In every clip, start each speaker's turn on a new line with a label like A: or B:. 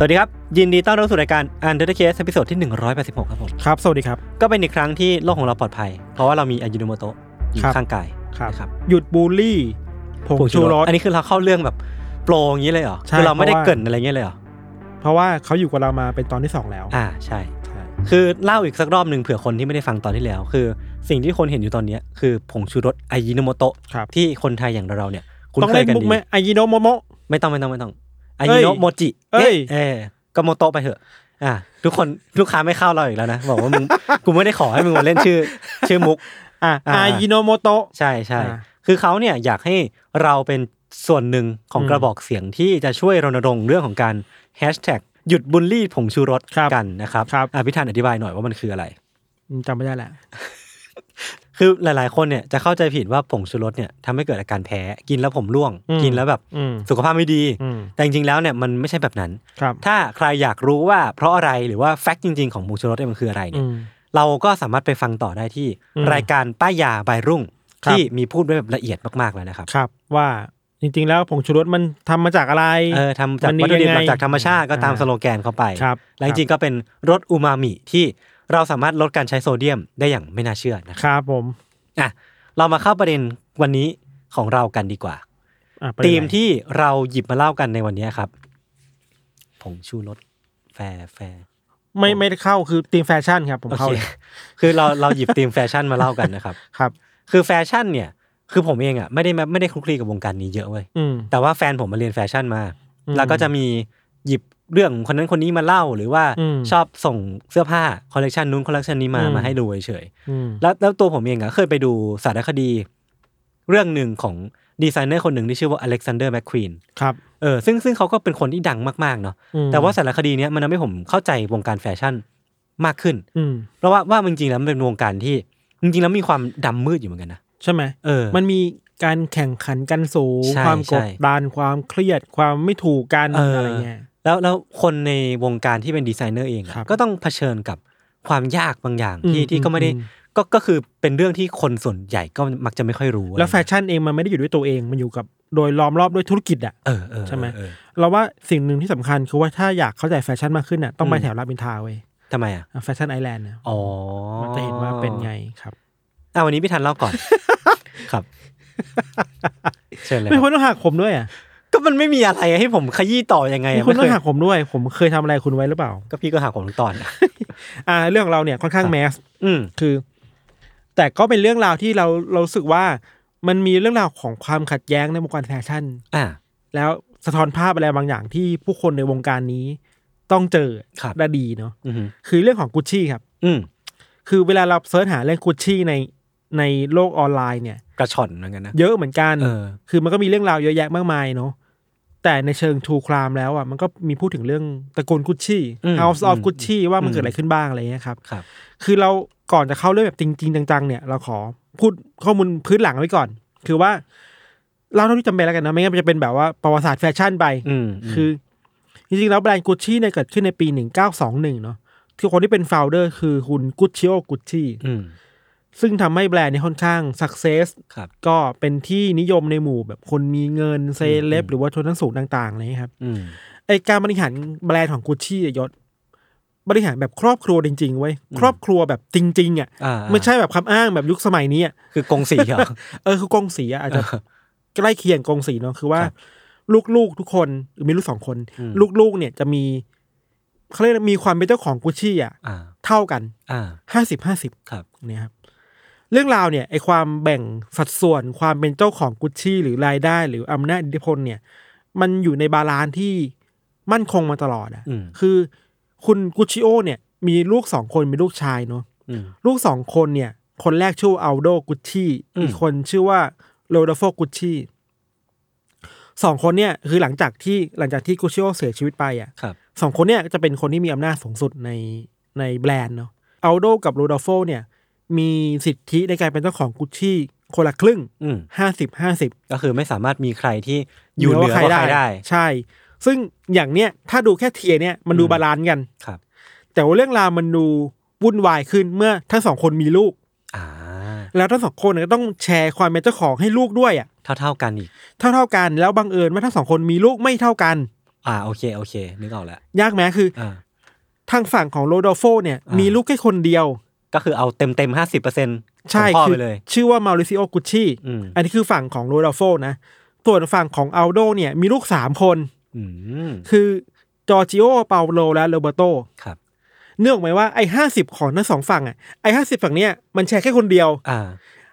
A: สวัสดีครับ ยินดีต้อนรับสู่รายการ Untitled Case ตอนที่ 186 ครับผม
B: ครับ สวัสดีครับ
A: ก็เป็นอีกครั้งที่โลกของเราปลอดภัย เพราะว่าเรามีอายุโนโมโตะอยู่
B: ครับ
A: ข้างกาย
B: ครับ
A: นะครับ
B: หยุดบูลลี่ผงชูรส
A: อันนี้คือเราเข้าเรื่องแบบโปรอย่างนี้เลยเหรอ
B: ใช่
A: คือเราไม่ได้
B: เพราะว่า
A: เกรินอะไรเงี้ยเลยเหรอ
B: เพราะว่าเขาอยู่กับเรามาเป็นตอนที่สองแล้ว
A: อ่าใช่
B: ใช่
A: คือเล่าอีกสักรอบหนึ่งเผื่อคนที่ไม่ได้ฟังตอนที่แล้ว คือสิ่งที่คนเห็นอยู่ตอนเนี้ยคือผงชูรสอายิโนโมโตะ
B: ครับ
A: ที่คนไทยอย่างเราเนี่ยคุ้น
B: ต้อง
A: เค
B: เล่
A: ย
B: น
A: กัน
B: มุก
A: ดี
B: ไหมอายิโนโมโมะ
A: ไม่ต้องไม่ต้องไม่ต้อง อา
B: เอ้
A: ยิ
B: ย
A: โนะโมจิ
B: เอ้ย
A: เออก็โมโตะไปเถอะ อะทุกคนลูกค้าไม่เข้าเราอีกแล้วนะ บอกว่ามึงกูไม่ได้ขอให้มึงมาเล่นชื่อ ชื่อมุก
B: อะ
A: อ่า
B: อายิโนโมโตะ
A: ใช่ใช่
B: อ่า
A: คือเขาเนี่ยอยากให้เราเป็นส่วนหนึ่งของ
B: อืม
A: กระบอกเสียงที่จะช่วยรณรงค์เรื่องของการแฮชแท็กหยุดบุลลี่ผงชูรส
B: ครับ
A: กันนะครับ
B: ครับ
A: อะพี่ธันอธิบายหน่อยว่ามันคืออะไร
B: อืมจำไม่ได้แหละ
A: คือหลาย ๆ คนเนี่ยจะเข้าใจผิดว่าผงชูรสเนี่ยทำให้เกิดอาการแพ้กินแล้วผมร่วง
B: อืม
A: กินแล้วแบบ
B: อืม
A: สุขภาพไม่ดี
B: อืม
A: แต่จริง ๆ แล้วเนี่ยมันไม่ใช่แบบนั้น
B: ครับ
A: ถ้าใครอยากรู้ว่าเพราะอะไรหรือว่าแฟกต์จริง ๆ ของผงชูรสเนี่ยมันคืออะไร
B: อื
A: เนี่ย
B: ม
A: เราก็สามารถไปฟังต่อได้ที่
B: อืม
A: รายการป้ายยาบายรุ่ง
B: ครับ
A: ที่มีพูดไว้แบบละเอียดมากๆเลยนะครับ
B: ครับว่าจริง ๆ แล้วผงชูรสมันทำมาจากอะไร
A: เออทำจาก
B: มันมี
A: วัตถุดิบ
B: ยังไง
A: มาจากธรรมชาติก็ตาม
B: อ่า
A: สโลแกนเข้าไป
B: ครับ
A: และจริงๆก็เป็นรสอูมามิที่ เราสามารถลดการใช้โซเดียมได้อย่างไม่น่าเชื่อนะค
B: ครับรับผม
A: อะเรามาเข้าประเด็นวันนี้ของเรากันดีกว่า
B: อะไป
A: ธีม
B: ไหน
A: ที่เราหยิบมาเล่ากันในวันนี้ครับผงชูรสแฟร์แฟร์
B: ไม่ไม่ได้เข้าคือธีมแฟชั่นครับผม
A: โอ
B: เคเข้า
A: เล
B: ย
A: คือเราเราหยิบธีมแฟชั่นมาเล่ากันนะครับ
B: ครับ
A: คือแฟชั่นเนี่ย คือผมเองอะไม่ได้ไม่ได้คลุกคลีกับวงการนี้เยอะเว้ย
B: อืม
A: แต่ว่าแฟนผมมาเรียนแฟชั่นมา
B: อืม
A: แล้วก็จะมี หยิบเรื่องคนนั้นคนนี้มาเล่าหรือว่า
B: อืม
A: ชอบส่งเสื้อผ้าคอลเลกชันนู้นคอลเลกชันนี้มา
B: อืม
A: มาให้ดูเฉย
B: อืม
A: ๆแล้วแล้วตัวผมเองอะเคยไปดูสารคดี เรื่องหนึ่งของดีไซเนอร์คนหนึ่งที่ชื่อว่าอเล็กซานเดอร์แมคควีน
B: ครับ
A: เออซึ่งซึ่งเขาก็เป็นคนที่ดังมากๆเนาะ
B: อืม
A: แต่ว่าสารคดีเนี้ยมันทำให้ผมเข้าใจวงการแฟชั่นมากขึ้น
B: อืม
A: เพราะว่าว่าจริงๆแล้วมันเป็นวงการที่จริงๆแล้วมีความดำมืดอยู่เหมือนกันนะ
B: ใช่ไหม
A: เออ
B: มันมีการแข่งขันกันสูง
A: ใช่
B: ความกด
A: ใช่
B: ดันความเครียดความไม่ถูกกัน
A: เอออ
B: อะไรเงี้ย
A: แล้วแล้วคนในวงการที่เป็นดีไซเนอร์เองอะ
B: ครับ
A: ก็ต้องเผชิญกับความยากบางอย่างที่
B: อืม
A: ที่ก็ไม่ได้
B: อืม
A: ก็ก็คือเป็นเรื่องที่คนส่วนใหญ่ก็มักจะไม่ค่อยรู้
B: แล้วแฟชั่นเองมันไม่ได้อยู่ด้วยตัวเองมันอยู่กับโดยล้อมรอบด้วยธุรกิจอะ
A: เออเออ
B: ใช่ไหม
A: เออ
B: เราว่าสิ่งหนึ่งที่สำคัญคือว่าถ้าอยากเข้าใจแฟชั่นมากขึ้นอะต้องไป
A: อืม
B: แถวรามอินทราเว้ย
A: ทำไมอะ
B: แฟชั่นไอแลนด์นะ
A: อ๋อ
B: มันจะเห็นว่าเป็นไงครับ
A: อะวันนี้พี่ทันเล่าก่อน ครับ เชิญเลย
B: มี
A: ค
B: คน
A: รับ
B: ต้องหักผมด้วยอะ
A: ก็ มันไม่มีอะไรให้ผมขยี้ต่อยังไง
B: มี
A: อะ
B: คน
A: ไม่
B: ต้อ
A: เค
B: ง
A: ย
B: หักผมด้วย ผมเคยทำอะไรคุณไว้หรือเปล่า
A: ก็พี่ก็หักผมทุกตอนนะ
B: อ่า เรื่องของเราเนี่ยค่อนข้าง
A: ครับ
B: แมส
A: อืม
B: คือ แต่ก็เป็นเรื่องราวที่เราเรารู้สึกว่า มันมีเรื่องราวของความขัดแย้งในวงการแฟชั่น
A: อ่า
B: แล้วสะท้อนภาพอะไรบางอย่างที่ผู้คนในวงการนี้ ต้องเจอ
A: ครับ
B: ได้ดีเนาะ
A: อืม
B: คือเรื่องของกุชชี่ครับ
A: อืม
B: คือเวลาเรา search หาเรื่องกุชชี่ในในโลกออนไลน์เนี่ย
A: กระฉ่อนเหมือนกันนะ
B: เยอะเหมือนกัน
A: เออ
B: คือมันก็มีเรื่องราวเยอะแยะมากมายเนาะ แต่ในเชิง true crime แล้วอะมันก็มีพูดถึงเรื่องตระกูลกุชชี่
A: อืม
B: House of
A: อืม
B: Gucci ว่ามัน
A: อืม
B: เกิดอะไรขึ้นบ้างอะไรเงี้ยครับ
A: ครับ
B: คือเราก่อนจะเข้าเรื่องแบบจริง ๆ จัง ๆ เนี่ยเราขอพูดข้อมูลพื้นหลังไว้ก่อน คือว่าเราเท่าที่จำเป็นแล้วกันนะไม่งั้นมันจะเป็นแบบว่าประวัติศาสตร์แฟชั่นไป
A: อืม
B: คือจริงๆแล้วแบรนด์กุชชี่เนี่ยเกิดขึ้นในปีหนึ่งเก้าสองหนึ่งเนาะคือคนที่เป็น f o u เดอร์คือคุณกุชชิโอกุชชี่
A: อืม
B: ซึ่งทำให้แบรนด์นี้ค่อนข้าง success
A: ครับ
B: ก็เป็นที่นิยมในหมู่แบบคนมีเงินเซเลบ
A: อืม
B: หรือว่าชนชั้นสูงต่างๆอะไรอย่างเลยครับ
A: อืม
B: ไอการบริหารแบรนด์ของกุชชี่ยศ บริหารแบบครอบครัวจริงๆเว้ยครอบครัวแบบจริง ๆอะ
A: อ่า
B: ไม่ใช่แบบคำอ้างแบบยุคสมัยนี้อะ
A: คือกงสีเหรอ
B: เออคือกงสีอะอาจจะใกล้เคียงกงสีเนาะคือว่า
A: ครับ
B: ลูกๆทุกคนหรือมีลูกสองคน
A: อืม
B: ลูกๆเนี่ยจะมีเขาเรียกมีความเป็นเจ้าของกุชชี่อะ
A: อ่า
B: เท่ากัน
A: อ่า
B: ห้าสิบห้าสิบ
A: ครับ
B: เนี่ยครับ เรื่องราวเนี่ยไอความแบ่งสัดส่วนความเป็นเจ้าของกุชชี่หรือรายได้ หรืออำนาจอิทธิพลเนี่ย มันอยู่ใน balance ที่มั่นคงมาตลอดอะ
A: อืม
B: คือ คุณกุชชิโอเนี่ย มีลูกสองคนเป็นลูกชายเนาะ
A: อืม
B: ลูกสองคนเนี่ย คนแรกชื่ออัลโดกุชชี่
A: อืม
B: อีกคนชื่อว่าโรดัลโฟกุชชี่สองคนเนี่ยคือหลังจากที่หลังจากที่กุชชิโอเสียชีวิตไปอะ
A: ครับ
B: สองคนเนี่ยจะเป็นคนที่มีอำนาจสูงสุดในในแบรนด์เนาะอัลโดกับโรดัลโฟเนี่ย มีสิทธิในการเป็นเจ้าของกุชชี่คนละครึ่ง
A: อืม
B: ห้าสิบห้าสิบ
A: ก็คือไม่สามารถมีใครที่อยู่เหนือกว่าใครได้
B: ใช่ ซึ่งอย่างเนี้ยถ้าดูแค่ tier เนี่ยมันดู
A: อืม
B: balance กัน
A: ครับ
B: แต่ว่าเรื่องราวมันดูวุ่นวายขึ้นเมื่อทั้งสองคนมีลูก
A: อ่า
B: แล้วทั้งสองคนเนี่ยก็ต้องแชร์ความเป็นเจ้าของให้ลูกด้วยอะ
A: เท่าเท่าๆกันอีก
B: เท่าเท่าๆกันแล้วบังเอิญว่าทั้งสองคนมีลูกไม่เท่ากัน
A: อ่าโอเคโอเคนึกออกแล้ว
B: ยากไหมคือ
A: อ่า
B: ทางฝั่งของโรด l โฟเนี่ย
A: อ่ามี
B: มีลูกแค่คนเดียว
A: ก็คือเอาเต็มเต็มห้าสิบเปอร์เซ็นต์
B: ใช่
A: พ่อ
B: คื
A: ไปเลย
B: ชื่อว่ามาริซิโอกุชชี่
A: อืม
B: อันนี้คือฝั่งของโรด l โฟนะ ส่วนฝั่งของอัลโดเนี่ยมีลูกสามคน
A: อืม
B: คือจอร์จิโอเปาโลและโรเบโต
A: ครับ
B: เนื่องไหมว่าไอ้ห้าสิบของทั้งสองฝั่งอะไอ้ห้าสิบฝั่งเนี้ยมันแชร์แค่คนเดียว
A: อ่า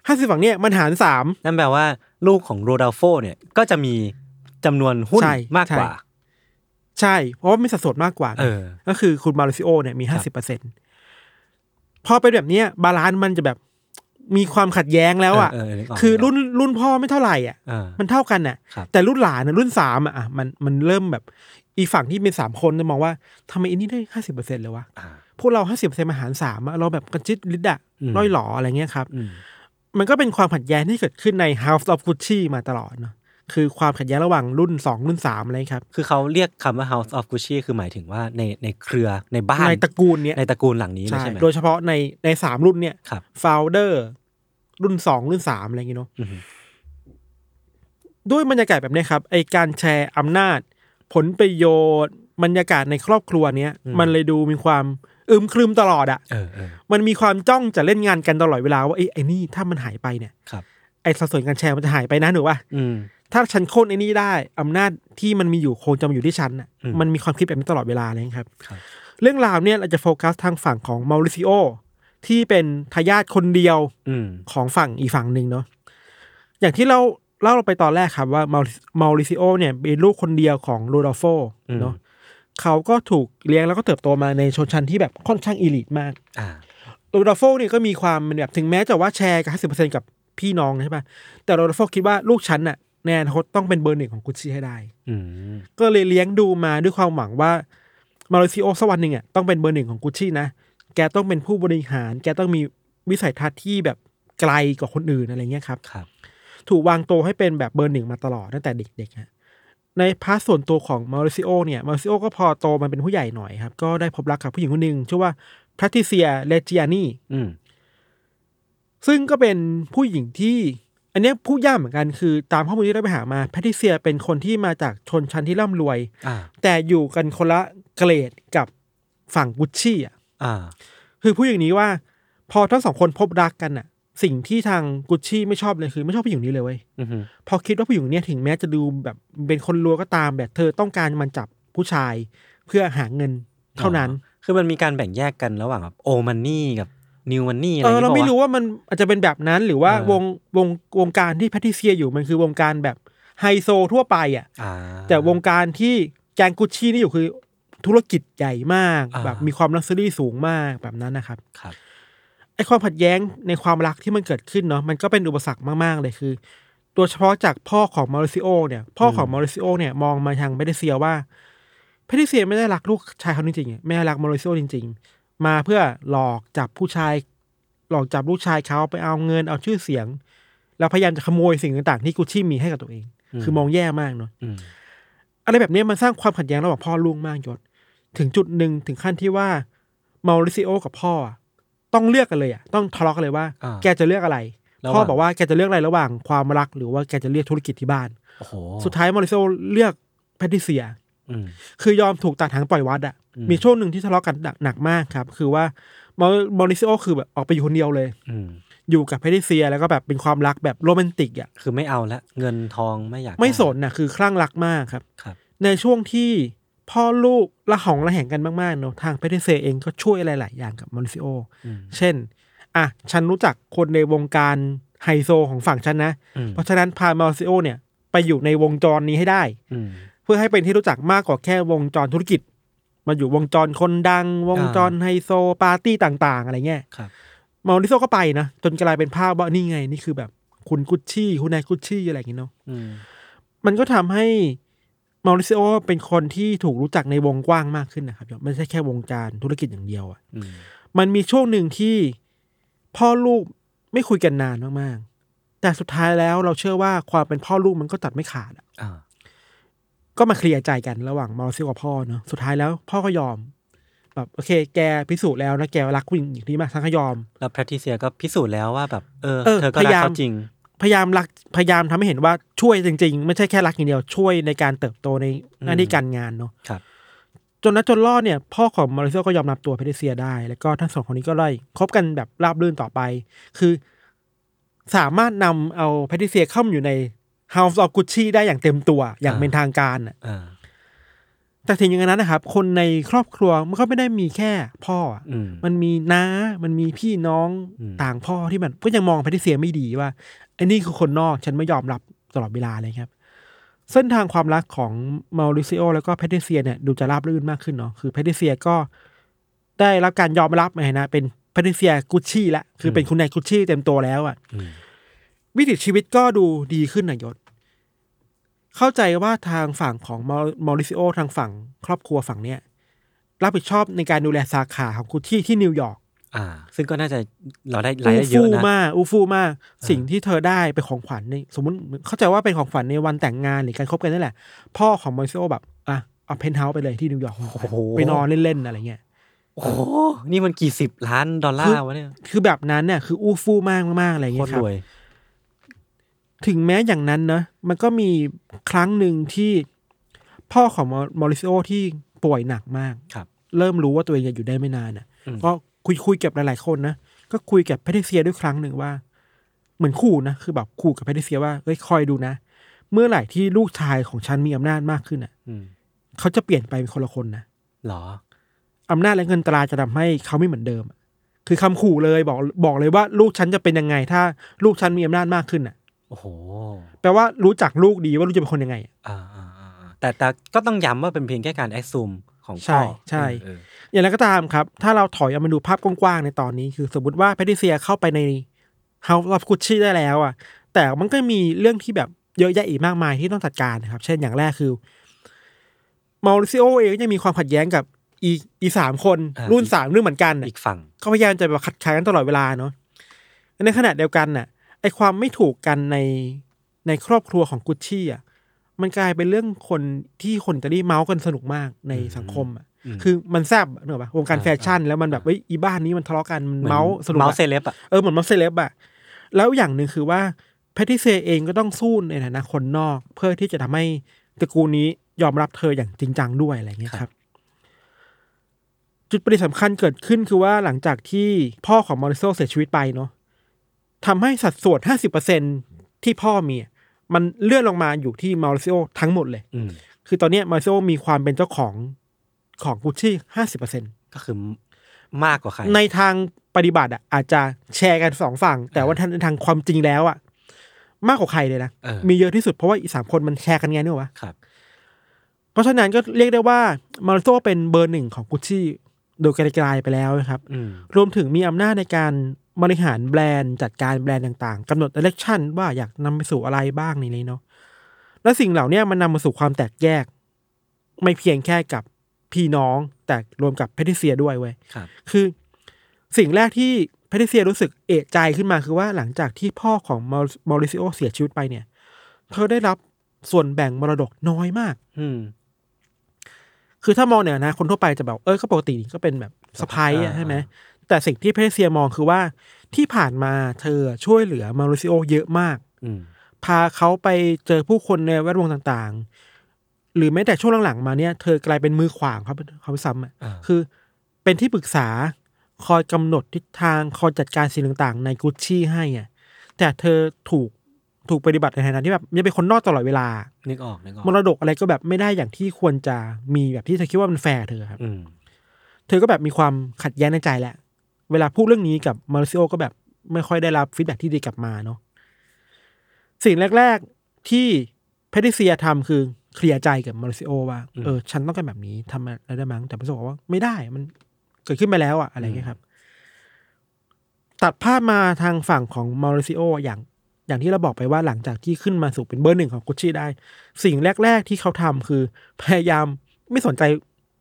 B: ห้าสิบฝั่งเนี้ยมันหารสาม
A: นั่นแปลว่า ลูกของโรดัลโฟเนี่ยก็จะมีจำนวนหุ้น
B: ใช่
A: มากกว่า
B: ใช่ใช่ เพราะว่ามีสัดส่วนมากกว่าไง
A: เออ
B: ก็คือคุณมาริซิโอเนี่ยมี
A: ครับ
B: ห้าสิบเปอร์เซ็นต์ พอเป็นแบบเนี้ย balance มันจะแบบมีความขัดแย้งแล้วอะ
A: เเนึกก
B: คือรุ่น
A: นึก
B: รุ่นพ่อไม่เท่าไหร่อะ
A: ออก
B: มันเท่ากันน่ะ
A: ครับ
B: แต่รุ่นหลานน่ะรุ่นสามอะอะมันมันเริ่มแบบ อีฝั่งที่เป็นสามคนจะมองว่าทำไมอันนี้ได้ห้าสิบเปอร์เซ็นต์เลยวะ
A: อ่า
B: พวกเราห้าสิบเปอร์เซ็นต์มาหารสามอะเราแบบกระจิตลิดอะ
A: อืม
B: ร้อยหลออะไรเงี้ยครับ
A: อืม
B: มันก็เป็นความขัดแย้งที่เกิดขึ้นใน House of Gucci มาตลอดเนาะ คือความขัดแย้งระหว่างรุ่นสองรุ่นสามอะไรครับ
A: คือเขาเรียกคำว่า House of Gucci คือหมายถึงว่าในในเครือในบ้าน
B: ในตระกูลเนี้ย
A: ในตระกูลหลังนี้เลย
B: ใช่
A: ใช่ไหม
B: โดยเฉพาะในในสามรุ่นเนี่ย
A: ครับ
B: Founder รุ่นสองรุ่นสามอะไรอย่างเงี้ยเนาะ
A: อืม
B: ด้วยบรรยากาศแบบเนี้ยครับไอการแชร์อำนาจ ผลประโยชน์ บรรยากาศในครอบครัวเนี้ยมันเลยดูมีความอึมครึมตลอดอะ
A: เออเออ
B: มันมีความจ้องจะเล่นงานกันตลอดเวลาว่าไอ้ไอ้นี่ถ้ามันหายไปเนี่ย
A: ครับ
B: ไอ้สัดส่วนการแชร์มันจะหายไปนะหนูว่า
A: อืม
B: ถ้าฉันโค่นไอ้นี่ได้อำนาจที่มันมีอยู่คงจะมาอยู่ที่ฉันน่ะ
A: อืม
B: มันมีความคิดแบบนี้ตลอดเวลาเลยครับ
A: ครับ
B: เรื่องราวเนี่ยเราจะโฟกัสทางฝั่งของมาริซิโอที่เป็นทายาทคนเดียว
A: อืม
B: ของฝั่งอีกฝั่งหนึ่งเนาะอย่างที่เราเล่าไปตอนแรกครับว่ามาริซิโอเนี่ยเป็นลูกคนเดียวของโรด l โฟเนาะเขาก็ถูกเลี้ยงแล้วก็เติบโตมาในชนชั้นที่แบบค่อนข้าง elite มาก
A: อ่า
B: โรด l โฟเนี่ยก็มีความเป็นแบบถึงแม้จะว่าแชร์กับห้าสิบเปอร์เซ็นต์กับพี่น้องใช่ปะแต่โรด l โฟคิดว่าลูกฉันน่ะ ในอนาคตต้องเป็นเบอร์หนึ่งของกุชชี่ให้ได้
A: อืม
B: ก็เลยเลี้ยงดูมาด้วยความหวังว่ามาริซิโอสักวันหนึ่งอะต้องเป็นเบอร์หนึ่งของกุชชี่นะแกต้องเป็นผู้บริหาร แกต้องมีวิสัยทัศน์ที่แบบไกลกว่าคนอื่นอะไรเงี้ยครับ
A: ครับ
B: ถูกวางตัวให้เป็นแบบเบอร์หนึ่งมาตลอดตั้งแต่เด็กๆฮะใน part ส่วนตัวของมาริซิโอเนี่ยมาริซิโอก็พอโตมันเป็นผู้ใหญ่หน่อยครับ ก็ได้พบรักกับผู้หญิงคนหนึ่งชื่อว่าพ a ติเซียเลจิอานี
A: อืม
B: ซึ่งก็เป็นผู้หญิงที่ อันเนี้ยพูดยากเหมือนกันคือตามข้อมูลที่ได้ไปหามาแพทริเซียเป็นคนที่มาจากชนชั้นที่ร่ำรวย
A: อ่า
B: แต่อยู่กันคนละเกรดกับฝั่งกุชชี่อะ
A: อ่า
B: คือผู้หญิงนี้ว่า พอทั้งสองคนพบรักกันอะ สิ่งที่ทางกุชชี่ไม่ชอบเลยคือไม่ชอบผู้หญิงนี้เลยเว้ย
A: อืม
B: พอคิดว่าผู้หญิงคนเนี้ยถึงแม้จะดูแบบเป็นคนรวยก็ตามแบบเธอต้องการมันจับผู้ชายเพื่อหาเงินเท่านั้น
A: คือมันมีการแบ่งแยกกันระหว่างแบบโอมันนี่กับ นิวมันนี่อะไร
B: เออ
A: อย่าง
B: เรา
A: งี้
B: ไม่
A: ปะวะ
B: รู้ว่ามันอาจจะเป็นแบบนั้นหรือว่า
A: เออ
B: วงวงวงการที่แพทริเซียอยู่มันคือวงการแบบไฮโซทั่วไปอะ
A: อ่า
B: แต่วงการที่แก๊งกุชชี่นี่อยู่คือธุรกิจใหญ่มาก
A: อ่า
B: แบบมีความ luxury สูงมากแบบนั้นนะครับ
A: ครับ
B: ไอความขัดแย้งในความรักที่มันเกิดขึ้นเนาะมันก็เป็นอุปสรรคมากๆเลยคือโดยเฉพาะจากพ่อของมาริซิโอเนี่ย พ่อของมาริซิโอเนี่ยมองมาทางแพทริเซียว่าแพทริเซียไม่ได้รักลูกชายเขาจริงๆอะไม่ได้รักมาริซิโอจริง ๆ มาเพื่อหลอกจับผู้ชาย หลอกจับลูกชายเขาไปเอาเงินเอาชื่อเสียง แล้วพยายามจะขโมยสิ่งต่างๆ ที่กุชชี่มีให้กับตัวเอง
A: อืม
B: คือมองแย่มากเนาะ
A: อืม
B: อะไรแบบนี้มันสร้างความขัดแย้งระหว่างพ่อลูกมากยศ ถึงจุดหนึ่งถึงขั้นที่ว่ามาริซิโอกับพ่ออะต้องเลือกกันเลยอะต้องทะเลาะกันเลยว่า
A: อ่า
B: แกจะเลือกอะไร
A: ระหว่าง
B: พ่อบอกว่าแกจะเลือกอะไรระหว่างความรักหรือว่าแกจะเลือกธุรกิจที่บ้าน
A: โอ้โห
B: สุดท้ายมาริซิโอเลือกแพทริเซีย
A: อืม
B: คือยอมถูกตัดหางปล่อยวัดอะ
A: อื ม
B: มีช่วงหนึ่งที่ทะเลาะกันหนักหนักมากครับ คือว่ามามาริซิโอคือแบบออกไปอยู่คนเดียวเลย
A: อืม
B: อยู่กับแพทริเซียแล้วก็แบบเป็นความรักแบบโรแมนติกอะ
A: คือไม่เอาละเงินทองไม่อยาก
B: ไม่ได้สนนะคือคลั่งรักมากครับ
A: ครับ
B: ในช่วงที่พ่อลูกระหองระแหงกันมากๆเนอะทางแพทริเซียเองก็ช่วยอะไรหลายอย่างกับมาริซิโอ
A: อืม
B: เช่น อะ ฉันรู้จักคนในวงการไฮโซของฝั่งฉันนะ
A: อืม
B: เพราะฉะนั้นพามาริซิโอเนี่ย ไปอยู่ในวงจรนี้ให้ได้
A: อืม
B: เพื่อให้เป็นที่รู้จักมากกว่าแค่วงจรธุรกิจ มาอยู่วงจรคนดัง วงจรไฮโซปาร์ตี้ต่าง ๆ อะไรเงี้ย
A: ครับ
B: มาริซิโอก็ไปนะ จนกลายเป็นภาพว่านี่ไง นี่คือแบบ คุณกุชชี่ คุณนายกุชชี่อะไรอย่างเงี้ยเนาะ
A: อืม
B: มันก็ทำให้มาริซิโอเป็นคนที่ถูกรู้จักในวงกว้างมากขึ้นนะครับไม่ใช่แค่วงการธุรกิจอย่างเดียวอะ
A: อืม
B: มันมีช่วงหนึ่งที่พ่อลูกไม่คุยกันนานมากๆแต่สุดท้ายแล้วเราเชื่อว่าความเป็นพ่อลูกมันก็ตัดไม่ขาดอะ
A: อ่า
B: ก็มาเคลียร์ใจกันระหว่างมาริซิโอกับพ่อเนาะสุดท้ายแล้วพ่อก็ยอม แบบโอเค แกพิสูจน์แล้วนะแกรักผู้หญิงอย่างนี้มากฉันก็ยอม
A: แล้วแพทริเซียก็พิสูจน์แล้วว่าแบบเออ
B: เออ
A: เธอก็
B: พ
A: รัก
B: ยายาม
A: เขาจริง
B: พยายามรักพยายามทำให้เห็นว่าช่วยจริง ๆ ไม่ใช่แค่รักอย่างเดียวช่วยในการเติบโตในหน้าที่การงานเนาะ
A: ครับ
B: จนแล้วจนรอดเนี่ยพ่อของมาริซิโอก็ยอมรับตัวแพทริเซียได้ แล้วก็ทั้งสองคนนี้ก็ได้คบกันแบบราบรื่นต่อไป คือ สามารถนำเอาแพทริเซียเข้ามาอยู่ใน House of Gucci ได้อย่างเต็มตัวอย่าง
A: อ่า
B: เป็นทางการน่ะ
A: อ่า
B: แต่ถึงอย่างนั้นนะครับ คนในครอบครัวมันก็ไม่ได้มีแค่พ่ออะ
A: อืม
B: มันมีน้า มันมีพี่น้อง
A: อืม
B: ต่างพ่อที่มันก็ยังมองแพทริเซียไม่ดีว่าไอ้นี่คือคนนอกฉันไม่ยอมรับตลอดเวลาเลยครับ เส้นทางความรักของมาริซิโอ แล้วก็แพทริเซียเนี่ยดูจะราบรื่นมากขึ้นเนาะคือแพทริเซียก็ได้รับการยอมรับในฐานะ เป็นแพทริเซียกุชชี่ละคือเป็นคุณนายกุชชี่เต็มตัวแล้วอะ่ะ
A: อืม
B: วิถีชีวิตก็ดูดีขึ้นนายศ เข้าใจว่าทางฝั่งของมอริซิโอทางฝั่งครอบครัวฝั่งเนี้ยรับผิดชอบในการดูแลสาขาของกุชชี่ที่นิวยอร์ก
A: อ่า ซึ่งก็น่าจะเราได้ราย
B: อู
A: ได้เย
B: ฟู
A: อะนะ
B: มากอูฟูมากสิ่งที่เธอได้เป็นของขวัญในสมมติเข้าใจว่าเป็นของขวัญในวันแต่งงานหรือการคบกันนั่นแหละ พ่อของมอริซิโอแบบอะเอาเพนท์เฮาส์ไปเลยที่นิวยอร์ก
A: โอ้โห
B: ไปนอนเล่นๆอะไรเงี้ย
A: โอ้โหนี่มันกี่สิบล้านดอลลาร์วะเนี่ย
B: คือแบบนั้นเนี่ยคืออู้ฟู่มากมากๆอะไร
A: โค
B: เงี้
A: ต
B: ย
A: ร
B: ครั
A: ร
B: บ
A: วย
B: ถึงแม้อย่างนั้นนะ มันก็มีครั้งหนึ่งที่พ่อของมอริซิโอที่ป่วยหนักมาก
A: ครับ
B: เริ่มรู้ว่าตัวเองจะอยู่ได้ไม่นานน่ะ
A: อืม
B: ก็คุยคุยกับหลาย ๆ คนนะก็คุยกับแพทริเซียด้วยครั้งหนึ่งว่า เหมือนขู่นะคือแบบขู่กับแพทริเซียว่าเอ้ยคอยดูนะ เมื่อไหร่ที่ลูกชายของฉันมีอำนาจมากขึ้นอะ
A: อืม
B: เขาจะเปลี่ยนไปเป็นคนละคนนะ
A: หรอ
B: อำนาจและเงินตราจะทำให้เขาไม่เหมือนเดิมอะคือคำขู่เลยบอกบอกเลยว่า ลูกฉันจะเป็นยังไง ถ้า ลูกฉันมีอำนาจมากขึ้นอะ
A: โอ้โห
B: แปลว่ารู้จักลูกดีว่าลูกจะเป็นคนยังไงอะ
A: อ่าอ่าอ่าอ่าแต่แต่ก็ต้องย้ำว่าเป็นเพียงแค่การแอคซูมของ
B: ใช่
A: พ่อ
B: ใช่
A: เออ
B: อย่างไรก็ตามครับ ถ้าเราถอยเอามาดูภาพกว้างๆในตอนนี้ คือสมมติว่าแพทริเซียเข้าไปใน House of Gucci ได้แล้วอะ แต่มันก็มีเรื่องที่แบบเยอะแยะอีกมากมายที่ต้องจัดการนะครับ เช่นอย่างแรกคือมาริซิโอเองก็ยังมีความขัดแย้งกับอีอีสามคนารุ่นสามเรื่องเหมือนกันน่ะ
A: อีกฝั่ง
B: ก็พยายามจะแบบขัดขากันตลอดเวลาเนาะ ในขณะเดียวกันน่ะ ไอความไม่ถูกกันในในครอบครัวของกุชชี่อะมันกลายเป็นเรื่องคนที่คนจะได้เมาส์กันสนุกมากในสังคมอะ
A: อืม
B: คือมันแซบอะนึกออกปะวงการ
A: อ่า
B: แฟชั่นแล้วมันแบบ
A: อ่า
B: เว้ยอีบ้านนี้มันทะเลาะกันมัน
A: หอน
B: เมาส์สนุก
A: เมา
B: อะ
A: เอ
B: อเหมือนเมาส์เซเลบอะแล้วอย่างหนึ่งคือว่าแพทริเซียเองก็ต้องสู้ในฐานะคนนอก เพื่อที่จะทำให้ตระกูลนี้ยอมรับเธออย่างจริงจังด้วยอะไรเงี้ยครับ จุดประเด็นสำคัญเกิดขึ้นคือว่าหลังจากที่พ่อของมอริโซเสียชีวิตไปเนาะ ทำให้สัดส่วนห้าสิบเปอร์เซ็นที่พ่อมีอะมันเลื่อนลงมาอยู่ที่มาริโอทั้งหมดเลย
A: อืม
B: คือตอนเนี้ยมาริโอมีความเป็นเจ้าของของกุชชี่ห้าสิบเปอร์เซ็น
A: ก็คือมากกว่าใคร
B: ในทางปฏิบัติอะอาจจะแชร์กันสองฝั่ง แต่ว่าทางทางความจริงแล้วอะมากกว่าใครเลยนะ
A: เออ
B: มีเยอะที่สุดเพราะว่าอีกสามคนมันแชร์กันไงนึกวะ
A: ครับ
B: เพราะฉะนั้นก็เรียกได้ว่ามาริซิโอเป็นเบอร์หนึ่งของกุชชี่โดยกลายๆไปแล้วนะครับ
A: อืม
B: รวมถึงมีอำนาจในการ บริหารแบรนด์จัดการแบรนด์ต่างๆกำหนด d เ r คชั่นว่าอยากนำไปสู่อะไรบ้างในนี้เนาะและสิ่งเหล่าเนี้ยมันนำมาสู่ความแตกแยก ไม่เพียงแค่กับพี่น้องแต่รวมกับแพทริเซียด้วยเว้ย
A: ครับ
B: คือสิ่งแรกที่แพทริเซียรู้สึกเอะใจขึ้นมาคือว่าหลังจากที่พ่อของมอริซิโอเสียชีวิตไปเนี่ย เธอได้รับส่วนแบ่งมรดกน้อยมาก
A: อืม
B: คือถ้ามองเนี่ยนะ คนทั่วไปจะแบบ เออก็ปกตินี่ก็เป็นแบบสะพาย
A: อ่า
B: ใช่ไหม แต่สิ่งที่แพทริเซียมองคือว่าที่ผ่านมาเธอช่วยเหลือมาริซิโอเยอะมาก
A: อืม
B: พาเขาไปเจอผู้คนในแวดวงต่างๆ หรือแม้แต่ช่วงหลังๆมาเนี่ย เธอกลายเป็นมือขวางเขาเขาซ้ำอะ
A: อ่า
B: คือเป็นที่ปรึกษาคอยกำหนดทิศทางคอยจัดการสิ่งต่างๆ ในกุชชี่ให้อะแต่เธอถูกถูกปฏิบัติในฐานะที่แบบยังเป็นคนนอกตลอดเวลา
A: นึกออกนึกออก
B: มรดกอะไรก็แบบไม่ได้อย่างที่ควรจะมีแบบที่เธอคิดว่ามันแฟร์เธอครับ
A: อืม
B: เธอก็แบบมีความขัดแย้งในใจแหละ เวลาพูดเรื่องนี้กับมาริซิโอก็แบบไม่ค่อยได้รับฟีดแบ็ที่ดีกลับมาเนาะสิ่งแรก ๆที่แพทริเซียทำคือเคลียร์ใจกับมาริซิโอว่าเออฉันต้องการแบบนี้ทำอะไรได้มั้งแต่มาริซิโอบอกว่าไม่ได้มันเกิดขึ้นไปแล้วอะอะไรเงี้ยครับ ตัดภาพมาทางฝั่งของมาริซิโออย่างอย่างที่เราบอกไปว่าหลังจากที่ขึ้นมาสู่เป็นเบอร์หนึ่งของกุชชี่ได้ สิ่งแรก ๆ ที่เขาทำคือ พยายามไม่สนใจ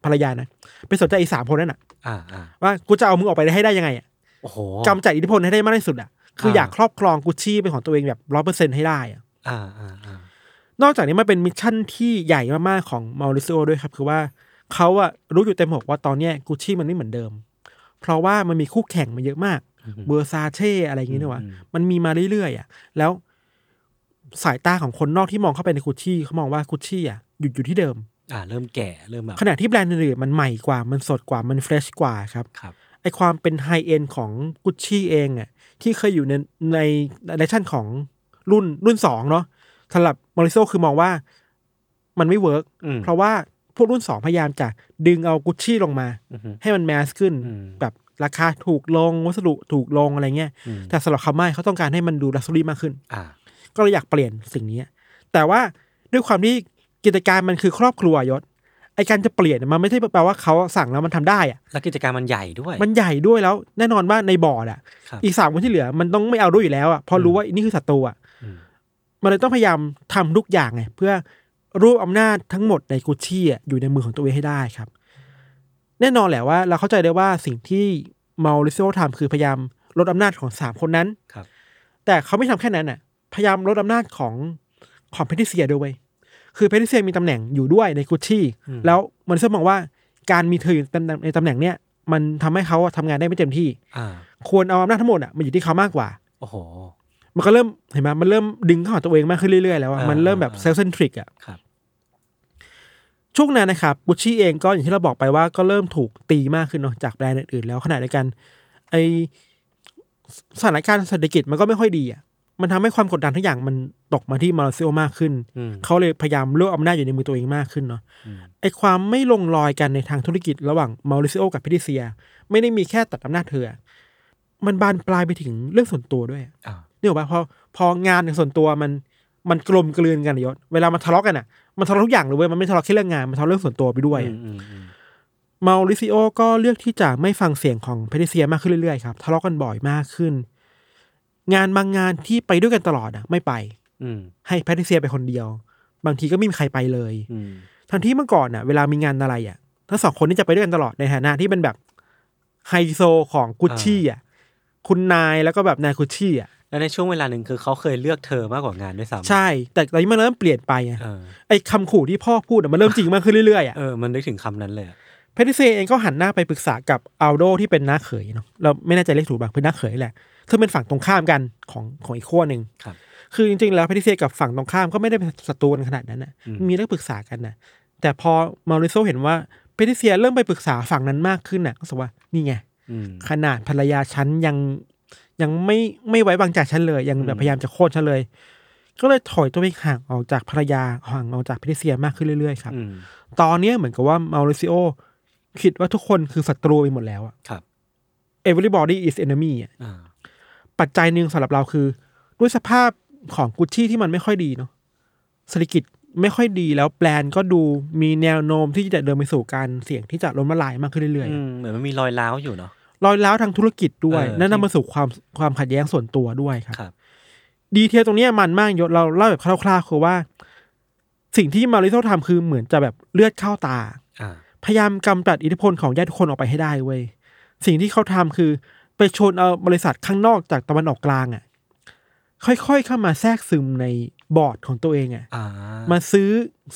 B: ภรรยานะไปสนใจอีกสามคนนั่นน่ะ
A: อ่าอ่า
B: ว่ากูจะเอามึงออกไปให้ได้ยังไงอะ
A: โอ้โห
B: กำขจัดอิทธิพลให้ได้มากที่สุดอะคือ
A: อ่า
B: อยากครอบครองกุชชี่เป็นของตัวเองแบบร้อยเปอร์เซ็นต์ให้ได้อะ
A: อ่าอ่าอ่าน
B: อกจากนี้มันเป็น mission ที่ใหญ่มากๆของมาริซิโอด้วยครับ คือว่าเขาอะรู้อยู่เต็มอกว่าตอนเนี้ยกุชชี่มันไม่เหมือนเดิม เพราะว่ามันมีคู่แข่งมาเยอะมาก Versace อะไรอย่างงี้นะวะมันมีมาเรื่อยๆอะแล้วสายตาของคนนอกที่มองเข้าไปในกุชชี่เขามองว่ากุชชี่อะหยุดอยู่ที่เดิม
A: อ่าเริ่มแก่เริ่มแบบ
B: ขณะที่แบรนด์อื่นๆมันใหม่กว่ามันสดกว่ามัน fresh กว่าครับ
A: ครับ
B: ไอความเป็น high-end ของกุชชี่เองอะที่เคยอยู่ในในในชั่นของรุ่นรุ่นสองเนาะสำหรับมาริซิโอคือมองว่ามันไม่ work
A: อืม
B: เพราะว่าพวกรุ่นสองพยายามจะดึงเอากุชชี่ลงมา
A: อือฮึ
B: ให้มัน mass ขึ้น
A: อืม
B: แบบราคาถูกลง วัสดุถูกลงอะไรเงี้ย
A: อืม
B: แต่สำหรับเขาไม่เขาต้องการให้มันดู luxury มากขึ้น
A: อ่า
B: ก็เลยอยากเปลี่ยนสิ่งนี้ แต่ว่าด้วยความที่ กิจการมันคือครอบครัวยศไอการจะเปลี่ยนเนี่ยมันไม่ใช่แปลว่าเขาสั่งแล้วมันทำได้อะ
A: แล้วกิจการมันใหญ่ด้วย
B: มันใหญ่ด้วยแล้ว แน่นอนว่าในบอร์ดอะ
A: ครับ
B: อีกสามคนที่เหลือมันต้องไม่เอาด้วยอยู่แล้วอะเพอรู้ว่านี่คือศัตรูอะ
A: อืม
B: มันเลยต้องพยายามทำทุกอย่างไงเพื่อรวบอำนาจทั้งหมดในกุชชี่อะอยู่ในมือของตัวเองให้ได้ครับ แน่นอนแหละว่า เราเข้าใจได้ว่าสิ่งที่มาริโซทำคือพยายามลดอำนาจของสามคนนั้น
A: ครับ
B: แต่เขาไม่ทำแค่นั้นน่ะ พยายามลดอำนาจของของเพทิเซียด้วยเวย คือเพทิเซียมีตำแหน่งอยู่ด้วยในกุชชี่แล้วมันเชื่อมองว่าการมีเธออยู่ในตำแหน่งในตำแหน่งเนี้ยมันทำให้เขาอะทำงานได้ไม่เต็มที่
A: อ่า
B: ควรเอาอำนาจทั้งหมดอะมาอยู่ที่เขามากกว่า
A: โอ้โห
B: มันก็เริ่มเห็นไหมมันเริ่มดึงเข้าหาตัวเองมากขึ้นเรื่อยๆแล้วอะ
A: อ่ามั
B: มันเริ่มแบบ
A: อ่า
B: เซลฟ์เซนทริกอะ
A: ครับ
B: ช่วงนั้นนะครับบุชชี่เองก็อย่างที่เราบอกไปว่าก็เริ่มถูกตีมากขึ้นเนาะจากแบรนด์อื่นๆแล้วขณะเดียวกันไอสถานการณ์เศรษฐกิจมันก็ไม่ค่อยดีอะ มันทำให้ความกดดันทุกอย่างมันตกมาที่มาริซิโอมากขึ้น
A: อืม
B: เขาเลยพยายามรวบอำนาจอยู่ในมือตัวเองมากขึ้นเนาะ
A: อืม
B: ไอความไม่ลงรอยกันในทางธุรกิจระหว่างมาริซิโอกับพิทิเซีย ไม่ได้มีแค่ตัดอำนาจเธออะมันบานปลายไปถึงเรื่องส่วนตัวด้วย
A: อ่า
B: เนี่ยบอกว่าพอพองานกับส่วนตัวมันมันกลมกลืนกันอะยศเวลามันทะเลาะกันอะ มันทะเลาะทุกอย่างเลยเว้ยมันไม่ทะเลาะแค่เรื่องงานมันทะเลาะเรื่องส่วนตัวไปด้วย
A: อื
B: อะ
A: มอืมอืม
B: มาริซิโอก็เลือกที่จะไม่ฟังเสียงของเพทิเซียมากขึ้นเรื่อยๆครับทะเลาะกันบ่อยมากขึ้น งานบางงานที่ไปด้วยกันตลอดอะ ไม่ไป
A: อืม
B: ให้แพทริเซียไปคนเดียว บางทีก็ไม่มีใครไปเลย
A: อืม
B: ทั้งที่เมื่อก่อนอะเวลามีงานอะไรอะทั้งสองคนนี่จะไปด้วยกันตลอดในฐานะที่เป็นแบบไฮโซของกุชชี่อะคุณนายแล้วก็แบบนายกุชชี่อะ
A: แล้วในช่วงเวลาหนึ่งคือเขาเคยเลือกเธอมากกว่างานด้วยซ้ำ
B: ใช่ แต่ตอนนี้มันเริ่มเปลี่ยนไปอะ
A: เออ
B: ไอ้คำขู่ที่พ่อพูดอะมันเริ่มจริงมากขึ้นเรื่อยๆอะ
A: เออ มันนึกถึงคำนั้นเลยอะ
B: เพทริเซียเองก็หันหน้าไปปรึกษากับอัลโดที่เป็นน้าเขยเนาะเราไม่แน่ใจเรียกถูกบ้างเป็นน้าเขยแหละซึ่งเป็นฝั่งตรงข้ามกันของของอีกขั้วหนึ่ง
A: ครับ
B: คือจริงๆแล้วเพทริเซียกับฝั่งตรงข้ามก็ไม่ได้เป็นศัตรูกันขนาดนั้นนะ
A: อืม
B: มีเรื่องปรึกษากันนะแต่พอมาริโซเห็นว่าเพทริเซียเริ่มไปปรึกษาฝั่งนั้นมากขึ้นน่ะก็รู้สึกว่านี่ไง
A: อืม
B: ขนาดภรรยาฉันยังยังไม่ไม่ไว้วางใจฉันเลย ยังแบ
A: อื
B: บ
A: ม
B: พยายามจะโค่นฉันเลย ก็เลยถอยตัวเองห่างออกจากภรรยาห่างออกจากเพทริเซียมากขึ้นเรื่อยๆครับ
A: อืม
B: ตอนเนี้ยเหมือนกับว่ามาริซิโอ คิดว่าทุกคนคือศัตรูไปหมดแล้วอะ
A: ครับ
B: everybody is enemy อะ
A: อ่า
B: ปัจจัยหนึ่งสำหรับเราคือ ด้วยสภาพของกุชชี่ที่มันไม่ค่อยดีเนาะเศรษฐกิจไม่ค่อยดีแล้วแบรนด์ก็ดูมีแนวโน้มที่จะเดินไปสู่การเสี่ยงที่จะล้มละลายมากขึ้นเรื่อย
A: อืมเหมือนมันมีรอยร้าวอยู่เนาะ
B: ๆรอยร้าวทางธุรกิจด้วย
A: เออ
B: นั่นนำมาสู่ความความขัดแย้งส่วนตัวด้วยครับ
A: ครับ
B: ดีเทลตรงเนี้ยมันมากยศเราเล่าแบบคร่าวๆคือว่า สิ่งที่มาริโซทำคือเหมือนจะแบบเลือดเข้าตา
A: อ่า
B: พยายามกำจัดอิทธิพลของญาติทุกคนออกไปให้ได้เว้ยสิ่งที่เขาทำคือไปชนเอาบริษัทข้างนอกจากตะวันออกกลางอะ่ะ ค่อยๆเข้ามาแทรกซึมในบอร์ดของตัวเองอะ่ะ
A: อ่า
B: มาซื้อ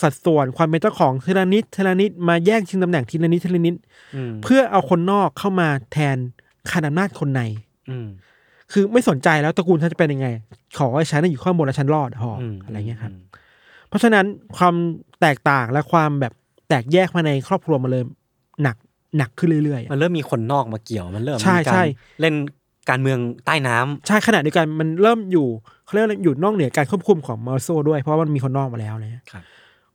B: สัดส่วนความเป็นเจ้าของทีละนิดทีละนิดมาแย่งชิงตำแหน่งทีละนิดทีละนิด
A: อืม
B: เพื่อเอาคนนอกเข้ามาแทนขนาดอำนาจคนใน
A: อืม
B: คือไม่สนใจแล้วตระกูลฉันจะเป็นยังไง ขอให้ฉันน่ะอยู่ข้างบนแล้วฉันรอดพออ
A: ม
B: อะไรเงี้ยครับ
A: ม
B: เพราะฉะนั้นความแตกต่างและความแบบ แตกแยกมาในครอบครัวมาเลยหนักหนักขึ้นเรื่อยๆอะ
A: มันเริ่มมีคนนอกมาเกี่ยวมันเริ่ม
B: ใช่
A: มีการ
B: ใช่
A: เล่นการเมืองใต้น้ำ
B: ใช่ขณะเดียวกันมันเริ่มอยู่เขาเรียกว่าอยู่นอกเหนือการควบคุมของมาริโซด้วยเพราะว่ามันมีคนนอกมาแล้วเนี่ย
A: ครับ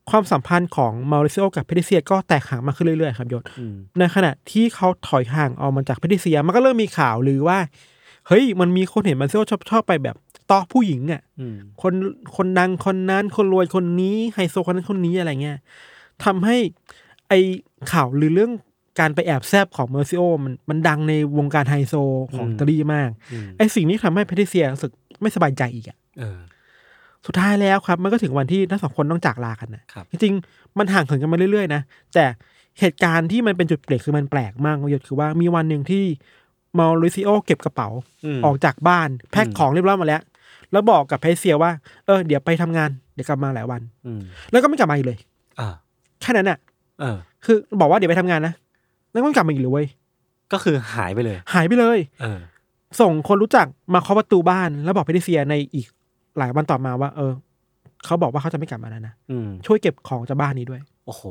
B: ความสัมพันธ์ของมาริซิโอกับแพทริเซียก็แตกห่างมากขึ้นเรื่อยๆครับยศ
A: อืม
B: ในขณะที่เขาถอยห่างออกมาจากแพทริเซียมันก็เริ่มมีข่าวลือว่า เฮ้ยมันมีคนเห็นมาริซิโอชอบชอบไปแบบต่อผู้หญิงอะ
A: อืม
B: คนคนดังคนนั้นคนรวยคนนี้ไฮโซคนนั้นคนนี้อะไรเงี้ย ทำให้ไอข่าวลือเรื่องการไปแอบแซบของมาริซิโอมันมันดังในวงการไฮโซของอิตาลีมาก
A: อืม
B: ไอสิ่งนี้ทำให้แพทริเซียรู้สึกไม่สบายใจอีกอะ
A: เออ
B: สุดท้ายแล้วครับ มันก็ถึงวันที่ทั้งสองคนต้องจากลากันนะครับจริงๆมันห่างเหินกันมาเรื่อยๆนะแต่เหตุการณ์ที่มันเป็นจุดเปลี่ยนคือมันแปลกมากยศคือว่ามีวันหนึ่งที่มาริซิโอเก็บกระเป๋า
A: อืม
B: ออกจากบ้าน แพ็คของเรียบร้อยมาแล้ว แล้วบอกกับแพทริเซียว่า เออเดี๋ยวไปทำงานเดี๋ยวกลับมาหลายวัน
A: อืม
B: แล้วก็ไม่กลับมาอีกเลย
A: อ่า
B: แค่นั้นน่ะ
A: เออ
B: คือบอกว่าเดี๋ยวไปทำงานนะแล้วก็ไม่กลับมาอีกเลยเว้ย
A: ก็คือหายไปเลย
B: หายไปเลย
A: เออ
B: ส่งคนรู้จักมาเคาะประตูบ้าน แล้วบอกแพทริเซียในอีกหลายวันต่อมาว่า เออเขาบอกว่าเขาจะไม่กลับมาแล้วนะ
A: อืม
B: ช่วยเก็บของจากบ้านนี้ด้วย
A: โอ้โห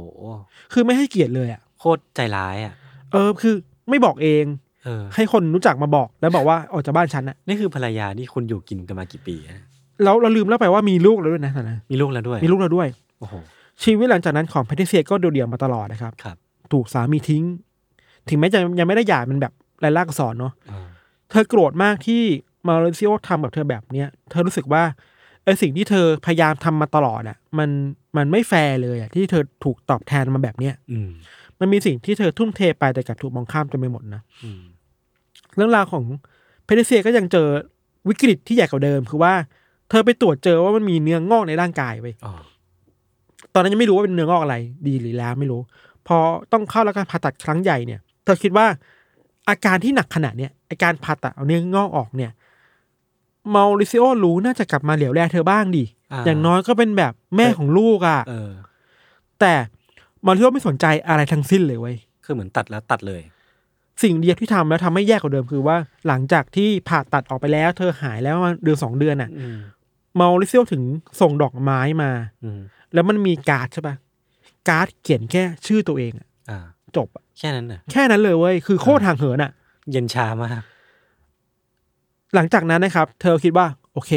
B: คือไม่ให้เกียรติเลยอะ
A: โคตรใจร้ายอะ
B: เออคือไม่บอกเอง
A: เออ
B: ให้คนรู้จักมาบอกแล้วบอกว่าออกจากบ้านฉันอะ
A: นี่คือภรรยาที่คุณอยู่กินกันมากี่ปีอะ
B: แล้วเราลืมแล้วไปว่ามีลูกแล้วด้วยนะตอนนั้น
A: มีลูกแล้วด้วย
B: มีลูกแล้วด้วย
A: โอ้โห
B: ชีวิตหลังจากนั้นของแพทริเซียก็เดี่ยวๆมาตลอดนะครับ
A: ครับ
B: ถูกสามีทิ้ง ถึงแม้จะยังไม่ได้หย่ามันแบบลายลักษณ์อักษรเนาะ
A: เออ
B: เธอโกรธมากที่มาริซิโอทำกับเธอแบบเนี้ยเธอรู้สึกว่าไอสิ่งที่เธอพยายามทำมาตลอดอะมันมันไม่แฟร์เลยอะที่เธอถูกตอบแทนมาแบบเนี้ย
A: อืม
B: มันมีสิ่งที่เธอทุ่มเทไปแต่กลับถูกมองข้ามจนไปหมดนะ
A: อืม
B: เรื่องราวของแพทริเซียก็ยังเจอวิกฤตที่ใหญ่กว่าเดิม คือว่าเธอไปตรวจเจอว่ามันมีเนื้องอกในร่างกายไป
A: อ๋อ
B: ตอนนั้นยังไม่รู้ว่าเป็นเนื้องอกอะไร ดีหรือแล้วไม่รู้ พอต้องเข้าแล้วการผ่าตัดครั้งใหญ่เนี่ย เธอคิดว่าอาการที่หนักขนาดเนี้ยอาการผ่าตัดเอาเนื้องอกออกเนี่ยมาริซิโอรู้น่าจะกลับมาเหลียวแลเธอบ้างดิอย่างน้อยก็เป็นแบบแม่ของลูกอะ่ะ
A: เออ
B: แต่มาริซิโอไม่สนใจอะไรทั้งสิ้นเลยเว้ย
A: คือเหมือนตัดแล้วตัดเลย
B: สิ่งเดียวที่ทำแล้วทำให้แย่กว่าเดิมคือว่า หลังจากที่ผ่าตัดออกไปแล้ว เธอหายแล้วประมาณเดือนสองเดือนอะ
A: อืม
B: มาริซิโอถึงส่งดอกไม้มา
A: อืม
B: แล้วมันมีการ์ดใช่ปะการ์ดเขียนแค่ชื่อตัวเองอะ
A: อ่า
B: จบอะ
A: แค่นั้นน่ะ
B: แค่นั้นเลยเว้ยคือโคตรห่างเหินอะ
A: เย็นชามาก
B: หลังจากนั้นนะครับ เธอคิดว่า โอเค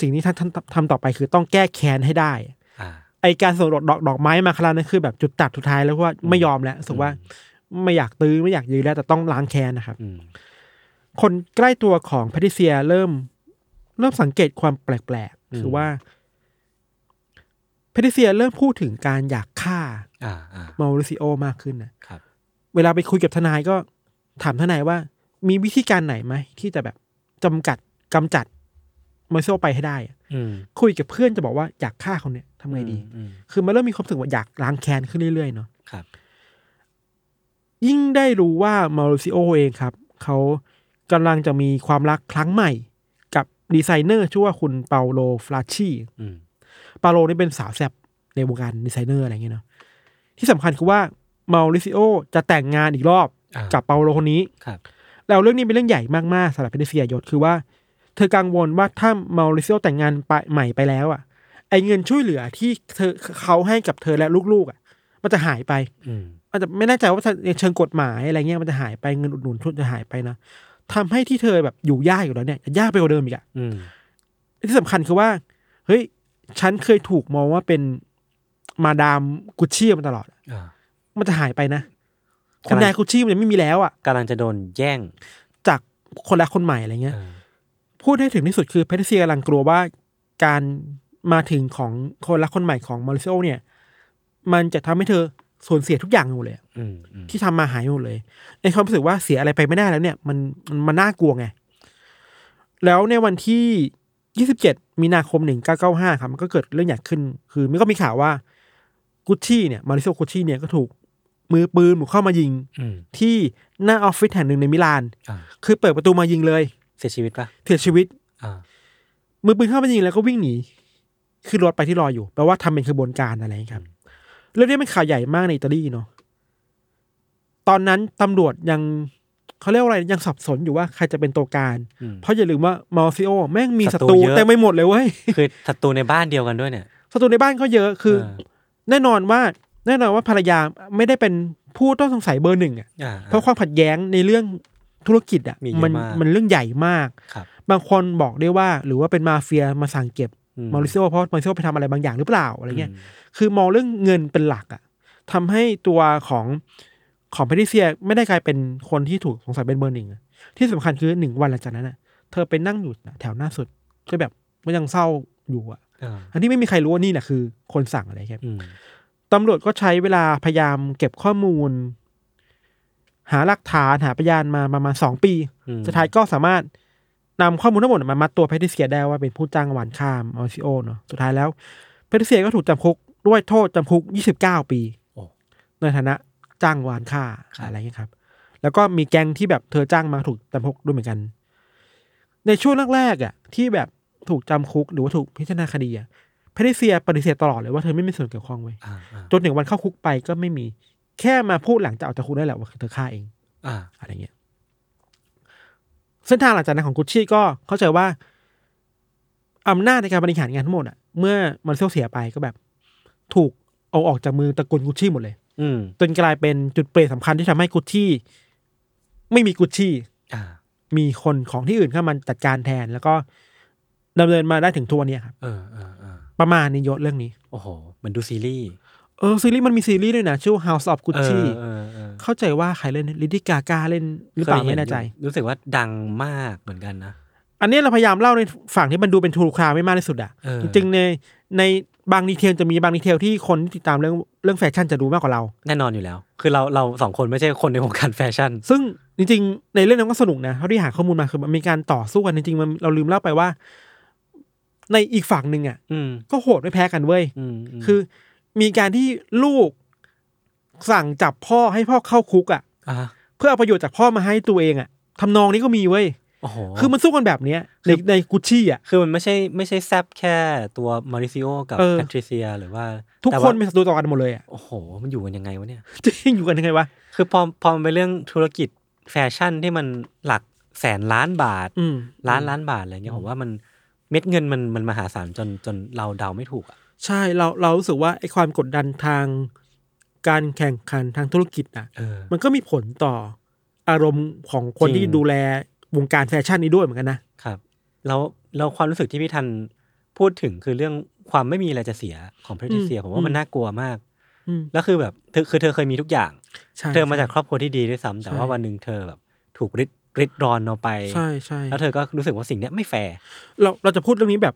B: สิ่งที่ท่านทำต่อไปคือต้องแก้แค้นให้ได้
A: อ่า
B: ไอการส่งดอกดอกดอกไม้มาครั้งนั้นคือแบบจุดตัดสุดท้ายแล้วว่าไม่ยอมแล้วรู้สึกว่า ไม่อยากตื้อไม่อยากยื้อแล้วแต่ต้องล้างแค้นนะครับ
A: อืม
B: คนใกล้ตัวของแพทริเซียเริ่ม เริ่มสังเกตความแปลกๆ คือว่า แพทริเซียเริ่มพูดถึงการอยากฆ่า
A: อ่าอ่า
B: มาริซิโอมากขึ้นนะ
A: ครับ
B: เวลาไปคุยกับทนายก็ถามทนายว่า มีวิธีการไหนไหมที่จะแบบจำกัดกำจัดมาริซิโอไปให้ได้อะ
A: อืม
B: คุยกับเพื่อนจะบอกว่าอยากฆ่าคนเนี้ยทำไงดี
A: อืม
B: คือมันเริ่มมีความรู้สึกว่าอยากล้างแค้นขึ้นเรื่อยๆเนาะ
A: ครับ
B: ยิ่งได้รู้ว่ามาริซิโอเองครับเขากำลังจะมีความรักครั้งใหม่ กับดีไซเนอร์ชื่อว่าคุณเปาโลฟลาชี
A: อืม
B: เปาโลนี่เป็นสาวแซบในวงการดีไซเนอร์อะไรอย่างเงี้ยเนาะที่สำคัญคือว่ามาริซิโอจะแต่งงานอีกรอบ
A: อ่า
B: กับเปาโลคนนี้
A: ครับ
B: แล้วเรื่องนี้เป็นเรื่องใหญ่มากๆสำหรับแพทริเซียยศคือว่า เธอกังวลว่าถ้ามาริซิโอแต่งงานไปใหม่ไปแล้วอะไอเงินช่วยเหลือที่เธอเขาให้กับเธอและลูกๆอะ มันจะหายไป
A: อืม
B: อาจจะไม่แน่ใจว่าในเชิงกฎหมายอะไรเงี้ยมันจะหายไปเงินอุดหนุนทุนจะหายไปนะทำให้ที่เธอแบบอยู่ยากอยู่แล้วเนี่ยจะยากไปกว่าเดิมอีกอะ
A: อืม
B: ที่สำคัญคือว่า เฮ้ย ฉันเคยถูกมองว่าเป็นมาดามกุชชี่มาตลอด
A: อ่า
B: มันจะหายไปนะ
A: กำลั
B: คุณ
A: ง
B: นายกุชชี่มันยังไม่มีแล้วอะ
A: กำลังจะโดนแย่ง
B: จากคนละคนใหม่อะไรเงี้ย
A: เออ
B: พูดให้ถึงที่สุดคือแพทริเซียกำลังกลัวว่าการมาถึงของคนละคนใหม่ของมาริโอเนี่ย มันจะทำให้เธอสูญเสียทุกอย่างหมดเลยอะ
A: อืมอืม
B: ที่ทำมาหายหมดเลย ในความรู้สึกว่าเสียอะไรไปไม่ได้แล้วเนี่ย มันมันมันน่ากลัวไง แล้วในวันที่ 27 มีนาคม 1995 ครับมันก็เกิดเรื่องใหญ่ขึ้น คือมันก็มีข่าวว่ากุชชี่เนี่ยมาริโอกุชชี่เนี่ยก็ถูกมือปืนบุกเข้ามายิง
A: อืม
B: ที่หน้าออฟฟิศแห่งหนึ่งในมิลาน
A: อ่า
B: คือเปิดประตูมายิงเลย
A: เสียชีวิตปะ
B: เสียชีวิต
A: อ่า
B: มือปืนเข้ามายิงแล้วก็วิ่งหนีขึ้นรถไปที่รออยู่แปลว่าทำเป็นขบวนการอะไรอย่างเงี้ยครับ เรื่องนี้เป็นข่าวใหญ่มากในอิตาลีเนาะตอนนั้นตำรวจยัง เขาเรียกว่าอะไรยังสับสนอยู่ว่าใครจะเป็นตัวการ
A: อืม
B: เพราะอย่าลืมว่ามาซิโอแม่งมี
A: ศั
B: ศั
A: ต
B: ต
A: รู
B: รู
A: เยอะ
B: เต็มไปหมดเลยเว้ย
A: คือศัตรูในบ้านเดียวกันด้วยเนี่ย
B: ศัตรูในบ้านก็เยอะคือ
A: เออ
B: แน่นอนว่าแน่นอนว่าภรรยาไม่ได้เป็นผู้ต้องสงสัยเบอร์หนึ่งอะ
A: อ่า
B: เพราะความขัดแย้งในเรื่องธุรกิจอะ
A: มีเยอะ
B: มัน
A: มาก
B: มันเรื่องใหญ่มาก
A: ครับ
B: บางคนบอกได้ว่า หรือว่าเป็นมาเฟียมาสั่งเก็บ
A: อืม
B: มาริซิโอเพราะมาริซิโอไปทำอะไรบางอย่างหรือเปล่าอะไรเงี้ย
A: อืม
B: คือมองเรื่องเงินเป็นหลักอะทำให้ตัวของ ของแพทริเซียไม่ได้กลายเป็นคนที่ถูกสงสัยเป็นเบอร์หนึ่งอะที่สำคัญคือหนึ่งวันหลังจากนั้นอะเธอไปนั่งอยู่แถวหน้าสุดก็แบบมันยังเศร้าอยู่อะ
A: อ่า
B: อันที่ไม่มีใครรู้ว่านี่แหละคือ คนสั่งอะไรครับ
A: อืม
B: ตำรวจก็ใช้เวลาพยายามเก็บข้อมูล หาหลักฐานหาพยานมาประมาณสองปี
A: อืม
B: สุดท้ายก็สามารถนำข้อมูลทั้งหมดมามัดตัวแพทริเซียได้ว่าเป็นผู้จ้างวานข้ามออซิโอเนาะสุดท้ายแล้วแพทริเซียก็ถูกจำคุกด้วยโทษจำคุก 29 ปี
A: โอ้
B: ในฐานะ จ้างวานฆ่า
A: ครับ
B: อะไรเงี้ยครับ แล้วก็มีแก๊งที่แบบเธอจ้างมาถูกจำคุกด้วยเหมือนกัน ในช่วงแรกๆอะที่แบบถูกจำคุกหรือว่าถูกพิจารณาคดีอะแพทริเซียปฏิเสธตลอดเลยว่าเธอไม่มีส่วนเกี่ยวข้องไว้ย
A: อ่าอ่า
B: จนถึงวันเข้าคุกไปก็ไม่มีแค่มาพูดหลังจากออกจากคุกได้แหละว่าเธอฆ่าเอง
A: อ่า
B: อะไรเงี้ยเส้นทางหลังจากนั้นของกุชชี่ก็เข้าใจว่าอำนาจในการบริหารงานทั้งหมดอะ เมื่อมันเซลเสียไปก็แบบ ถูกเอาออกจากมือตระกูลกุชชี่หมดเลย
A: อืม
B: จนกลายเป็นจุดเปลี่ยนสำคัญที่ทำให้กุชชี่ไม่มีกุชชี่
A: อ่า
B: มีคนของที่อื่นเข้ามาจัดการแทน แล้วก็ดำเนินมาได้ถึงทุกวันเนี้ยครับ
A: เออเออเออ
B: ประมาณนี้ยศเรื่องนี้
A: โอ้โหเหมือนดูซีรีส์
B: เออซีรีส์มันมีซีรีส์ด้วยนะชื่อ House of Gucci
A: เออเออเออ
B: เข้าใจว่าใครเล่น Lady Gaga เล่นหรือเปล่าไม่
A: ค่อย
B: แน่ใจ
A: อยู่รู้สึกว่าดังมากเหมือนกันนะ
B: อันนี้เราพยายามเล่าในฝั่งที่มันดูเป็น true crime มากที่สุดอะ
A: เออ
B: จริงๆในใน บาง detail จะมีบาง detail ที่คนที่ติดตามเรื่องเรื่องแฟชั่นจะรู้มากกว่าเรา
A: แน่นอนอยู่แล้ว คือเราเราสองคนไม่ใช่คนในวงการแฟชั่น
B: ซึ่งจริงๆ ในเรื่องนั้นก็สนุกนะเท่าที่หาข้อมูลมาคือมันมีการต่อสู้กันจริงๆมันเราลืมเล่าไปว่า ในอีกฝั่งหนึ่งอะ
A: อืม
B: ก็โหดไม่แพ้กันเว้ย
A: อืมม
B: คือมีการที่ลูกสั่งจับพ่อให้พ่อเข้าคุกอะ
A: อ่า
B: เพื่อเอาประโยชน์จากพ่อมาให้ตัวเองอะทำนองนี้ก็มีเว้ย
A: โอ้โห
B: คือมันสู้กันแบบเนี้ยในในกุชชี่อะ
A: คือมันไม่ใช่ไม่ใช่แซบแค่ตัวมาริซิโอกับ
B: เออ
A: แพทริเซียหรือว่า
B: ทุก
A: แต่
B: ค
A: ว่าน
B: เป็นศัตรูต่อกันหมดเลยอะ
A: โอ้โห มันอยู่กันยังไงวะเนี่ย
B: จริงอยู่กันยังไงวะ
A: คือพอพอมันเป็นเรื่องธุรกิจแฟชั่นที่มันหลักแสนล้านบาท
B: อืม
A: ล้านล้านบาทอะไรเงี้ยผมว่ามันเม็ดเงินมันมันมหาศาลจนจนเราเดาไม่ถูกอะ
B: ใช่เราเรารู้สึกว่าไอ้ความกดดันทางการแข่งขันทางธุรกิจอะ
A: เออ
B: มันก็มีผลต่ออารมณ์ของคน
A: จริง
B: ที่ดูแล วงการแฟชั่นนี้ด้วยเหมือนกันนะครับ
A: แล้วแล้วความรู้สึกที่พี่ทันพูดถึงคือเรื่องความไม่มีอะไรจะเสียของแพทริเซียผมว่ามันน่ากลัวมาก
B: อืม
A: แล้วคือแบบเธอคือเธอเคยมีทุกอย่าง
B: ใช่
A: เธอมาจากครอบครัวที่ดีด้วยซ้ำแต่
B: ใช่
A: ว่าวันหนึ่งเธอแบบถูกริดริดรอนเอาไป
B: ใช่ใช่
A: แล้วเธอก็รู้สึกว่าสิ่งเนี้ยไม่แฟร์
B: เราเราจะพูดเรื่องนี้แบบ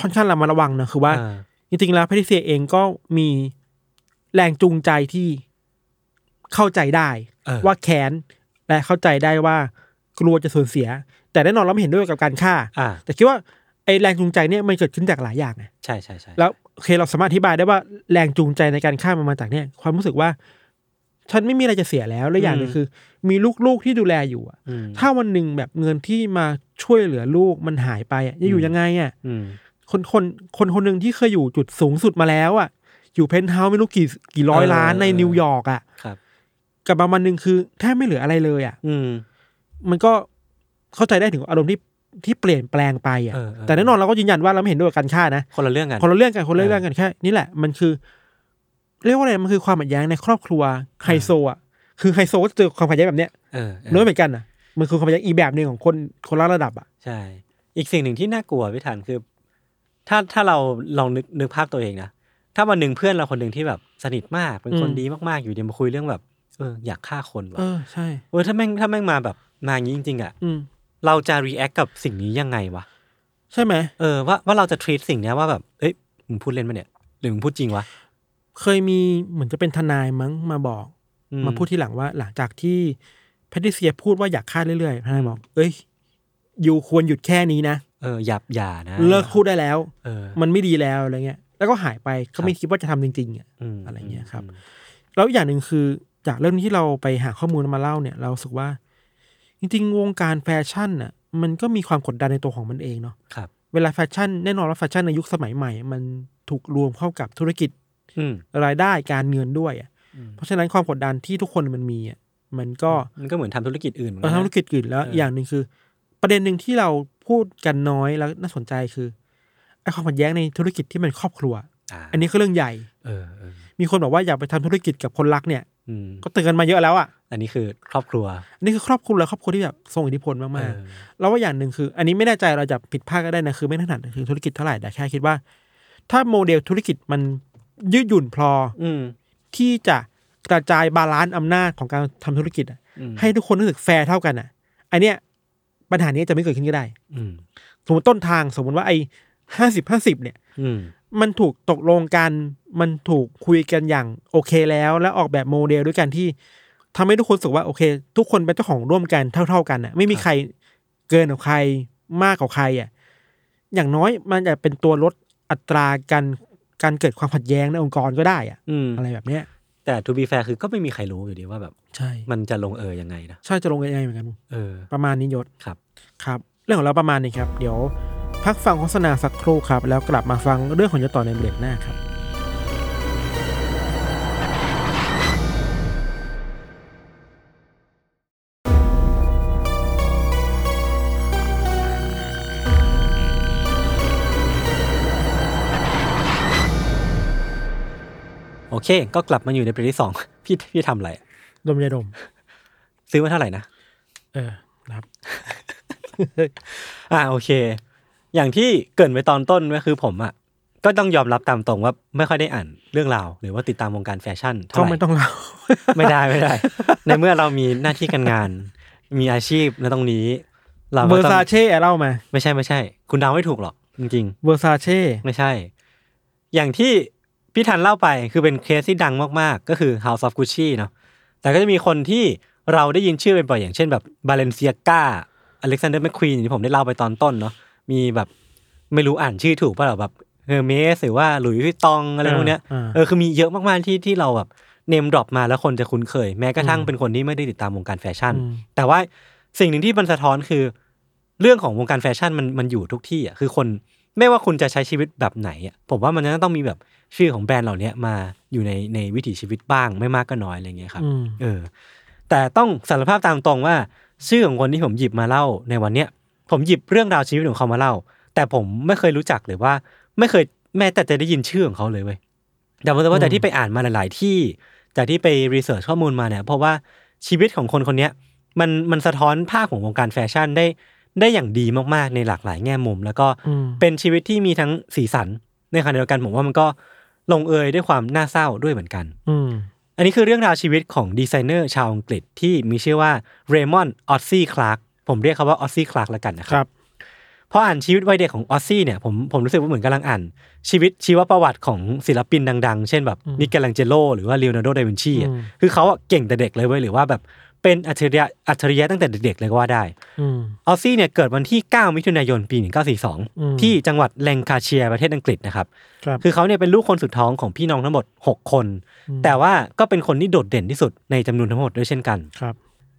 B: ค่อนข้างระมัดระวังนะคือว่า
A: อ่า
B: จริงๆแล้วแพทริเซียเองก็มีแรงจูงใจที่เข้าใจได้
A: เออ
B: ว่าแค้นและเข้าใจได้ว่า กลัวจะสูญเสีย แต่แน่นอนเราไม่เห็นด้วยกับการฆ่า
A: อ่า
B: แต่คิดว่าไอ้แรงจูงใจเนี่ยมันเกิดขึ้นจากหลายอย่างไง
A: ใช่ใช่ใช่
B: แล้วโอเคเราสามารถอธิบายได้ว่าแรงจูงใจในการฆ่ามันมาจากเนี่ย ความรู้สึกว่า ฉันไม่มีอะไรจะเสียแล้วและอย่างหนึงคือ มีลูกๆที่ดูแลอยู่อะ
A: อืม
B: ถ้าวันหนึ่งแบบเงินที่มาช่วยเหลือลูกมันหายไปอะจะอยู่
A: อืม
B: ยังไงอะ
A: อืม
B: คนคนคนคนหนึ่งที่เคยอยู่จุดสูงสุดมาแล้วอะอยู่เพนท์เฮาส์ไม่รู้กี่กี่ร้อย
A: เออ
B: ล้านใน
A: เออ
B: นิวยอร์กอะ
A: ครับ
B: กับบางวันหนึ่งคือแทบไม่เหลืออะไรเลยอะ
A: อืม
B: มัน ก็เข้าใจได้ถึงอารมณ์ที่ที่เปลี่ยนแปลงไปอะ
A: เออเออ
B: แต่แน่นอนเราก็ยืนยันว่าเราไม่เห็นด้วยกับการฆ่านะ
A: คนละเรื่องกัน
B: คนละเรื่องกัน คนละเรื่องกันแค่นี่แหละ มันคือ เรียกว่าอะไร มันคือความขัดแย้งในครอบครัวไฮโซอะ คือไฮโซก็จะเจอความขัดแย้งแบบเนี้ย
A: เออเออ
B: น้อยเหมือนกันอะ มันคือความขัดแย้งอีกแบบหนึ่งของคนคนละระดับอะ
A: ใช่ อีกสิ่งหนึ่งที่น่ากลัวพี่ทันคือ ถ้าถ้าเราลองนึกนึกภาพตัวเองนะ ถ้าวันหนึ่งเพื่อนเราคนหนึ่งที่แบบสนิทมาก เป็นคน
B: อืม
A: ดีมากๆ อยู่ดีมาคุยเรื่องแบบ เอออยากฆ่าคนว่ะ
B: เออใช่
A: เออถ้าแม่งถ้าแม่งมาแบบ มาอย่างนี้จริงๆอะ
B: อืม
A: เราจะ react กับสิ่งนี้ยังไงวะ
B: ใช่ไหม
A: เออว่าว่าเราจะ treat สิ่งเนี้ยว่าแบบเอ้ยมึงพูดเล่นปะเนี่ยหรือมึงพูดจริงวะ
B: เคยมีเหมือนจะเป็นทนายมั้งมาบอก
A: อื
B: มมาพูดทีหลังว่า หลังจากที่แพทริเซียพูดว่าอยากฆ่าเรื่อยๆทนายบอก เอ้ยอยู่ควรหยุดแค่นี้นะ
A: เอออย่าอย่านะ
B: เลิกพูดได้แล้ว
A: เออ
B: มันไม่ดีแล้วอะไรเงี้ย แล้วก็หายไปก็ไม่
A: ครับ
B: คิดว่าจะทำจริงๆอะอื
A: ม
B: อะไรเงี้ยครับ
A: อืม
B: แล้วอีกอย่างหนึ่งคือจากเรื่องที่เราไปหาข้อมูลมาเล่าเนี่ย เรารู้สึกว่า จริงๆ วงการแฟชั่นน่ะมันก็มีความกดดันในตัวของมันเองเนาะ
A: ครับ
B: เวลาแฟชั่นแน่นอนว่าแฟชั่นในยุคสมัยใหม่ มันถูกรวมเข้ากับธุรกิจ
A: อืม
B: รายได้การเงินด้วยอะ
A: อืม
B: เพราะฉะนั้นความกดดันที่ทุกคนมันมีอะมันก็
A: มันก็เหมือนทำธุรกิจอื่นเหมือน
B: เรา
A: กัน
B: ทำ
A: นะ
B: ธุรกิจอื่นแล้ว
A: เออ
B: อ
A: อ
B: ย่างหนึ่งคือ ประเด็นหนึ่งที่เราพูดกันน้อยแล้วน่าสนใจคือไอ้ความขัดแย้งในธุรกิจที่มันครอบครัว
A: อ่า
B: อันนี้ก็เรื่องใหญ่
A: เออเออ
B: มีคนบอกว่าอยากไปทำธุรกิจกับคนรักเนี่ย
A: อืม
B: ก็เตือนกันมาเยอะแล้วอะ
A: อันนี้คือครอบครัว
B: นี่คือครอบครัวและครอบครัวที่แบบทรงอิทธิพล
A: เอ
B: มาก
A: อ
B: ๆแล้วว่าอย่างหนึ่งคือ อันนี้ไม่แน่ใจเราจะผิดพลาดก็ได้นะคือไม่ถนัดคือธุรกิจเท่าไหร่แต่แค่คิดว่า ถ้าโมเดลธุรกิจมันยืดหยุ่นพอ
A: อืม
B: ที่จะกระจาย balance อำนาจของการทำธุรกิจอะ
A: อืม
B: ให้ทุกคนรู้สึกแฟร์เท่ากันอะอันเนี้ยปัญหานี้จะไม่เกิดขึ้นก็ได้
A: อืม
B: สมมติต้นทางสมมติว่าไอ้ห้าสิบห้าสิบเนี่ย
A: อื ม
B: มันถูกตกลงกัน มันถูกคุยกันอย่างโอเคแล้ว แล้วออกแบบโมเดลด้วยกันที่ทำให้ทุกคนรู้สึกว่าโอเค ทุกคนเป็นเจ้าของร่วมกันเท่า ๆกันอะ ไม่มีใครเกินกว่าใครมากกว่าใครอะอย่างน้อยมันจะเป็นตัวลดอัตราการการเกิดความขัดแย้งในองค์กรก็ได้อะ
A: อืม
B: อะไรแบบเนี้ย
A: แต่ to be fair คือก็ไม่มีใครรู้อยู่ดีว่าแบบ
B: ใช่
A: มันจะลงเอยยังไงนะ
B: ใช่จะลงยังไงเหมือนกัน
A: เออ
B: ประมาณนี้ยศ
A: ครับ
B: ครับ เรื่องของเราประมาณนี้ครับ เดี๋ยว พักฟังโฆษณาสักครู่ครับ แล้วกลับมาฟังเรื่องของยศต่อในเบรกหน้าครับ
A: โอเค ก็กลับมาอยู่ในประเด็นที่สองพี่พี่ทำอะไรอะ
B: ดมยาดม
A: ซื้อมาเท่าไหร่นะ
B: เออนะครับ
A: อ่าโอเค อย่างที่เกรินไปตอนต้นก็คือผมอะก็ต้องยอมรับตามตรงว่าไม่ค่อยได้อ่านเรื่องราว หรือว่าติดตามวงการแฟชั่นเท่า
B: ก็
A: ไหร่
B: ไม่ต้องเล่า
A: ไม่ได้ไม่ได้ ในเมื่อเรามีหน้าที่การงาน มีอาชีพในตรงนี้ เรา
B: เบ
A: ก็
B: อร์
A: ต้อง
B: ซาเช่เล่ามา
A: ไม่ใช่ไม่ใช่ คุณเดาไม่ถูกหรอก จริง Versace ไม่ใช่ อย่างที่พี่ทันเล่าไปคือเป็นเคสที่ดังมากๆ ก็คือ House of Gucci เนาะแต่ก็จะมีคนที่เราได้ยินชื่อเป็นบ่อยอย่างเช่นแบบ Balenciaga Alexander McQueen ที่ผมได้เล่าไปตอนต้นเนาะ มีแบบไม่รู้อ่านชื่อถูกป่ะหรอแบบ Hermès หรือว่า Louis Vuitton อะไรพวกเนี้ย
B: อ่า
A: เออคือมีเยอะมากๆที่ที่เราแบบ name drop มาแล้วคนจะคุ้นเคย แม้กระทั่งเป็นคนที่ไม่ได้ติดตามวงการแฟชั่น
B: อืม
A: แต่ว่าสิ่งหนึ่งที่มันสะท้อนคือ เรื่องของวงการแฟชั่นมันมันอยู่ทุกที่อะคือคนไม่ว่าคุณจะใช้ชีวิตแบบไหนอะผมว่ามันจะต้องมีแบบชื่อของแบรนด์เหล่านี้มาอยู่ในในวิถีชีวิตบ้างไม่มากก็น้อยอะไรเงี้ยครับ
B: อืม
A: เออ แต่ต้องสารภาพตามตรงว่า ชื่อของคนที่ผมหยิบมาเล่าในวันเนี้ย ผมหยิบเรื่องราวชีวิตของเขามาเล่า แต่ผมไม่เคยรู้จักหรือว่า ไม่เคยแม้แต่จะได้ยินชื่อของเขาเลยเว้ยแต่ว่าแต่ว่าจากที่ไปอ่านมาหลาย ๆ ที่จากที่ไป research ข้อมูลมาเนี่ยเพราะว่าชีวิตของคนคนเนี้ยมันมันสะท้อนภาพของวงการแฟชั่นได้ได้อย่างดีมาก ๆ ในหลากหลายแง่มุม แล้วก็
B: อืม
A: เป็นชีวิตที่มีทั้งสีสันในขณะเดียวกันผมว่ามันก็ลงเอยด้วยความน่าเศร้าด้วยเหมือนกัน
B: อืม
A: อันนี้คือเรื่องราวชีวิตของดีไซเนอร์ชาวอังกฤษที่มีชื่อว่าเรมอนออซซี่คลาร์ก ผมเรียกเขาว่าออซซี่คลาร์กแล้วกันนะค
B: รับครับ
A: พออ่านชีวิตวัยเด็กของออซซี่เนี่ยผมผมรู้สึกว่าเหมือนกำลังอ่าน ชีวิตชีวประวัติของศิลปินดัง ๆ เช่นแบบมิเกลังเจโลหรือว่าเลโอนาร์โดดาวินชีอะ
B: อืม
A: คือเขาอะเก่งแต่เด็กเลยเว้ยหรือว่าแบบเป็นอัจฉริยะอัจฉริยะตั้งแต่เด็กๆเลยก็ว่าได้
B: อืม
A: ออซซี่เนี่ยเกิดวันที่ 9 มิถุนายนปี
B: อืม
A: 1942 ที่จังหวัดแลงคาเชียร์ประเทศอังกฤษนะครับ
B: ครับ
A: คือเขาเนี่ยเป็นลูกคนสุดท้องของพี่น้องทั้งหมด 6 คน แต่ว่าก็เป็นคนที่โดดเด่นที่สุดในจำนวนทั้งหมดด้วยเช่นกัน
B: ครับ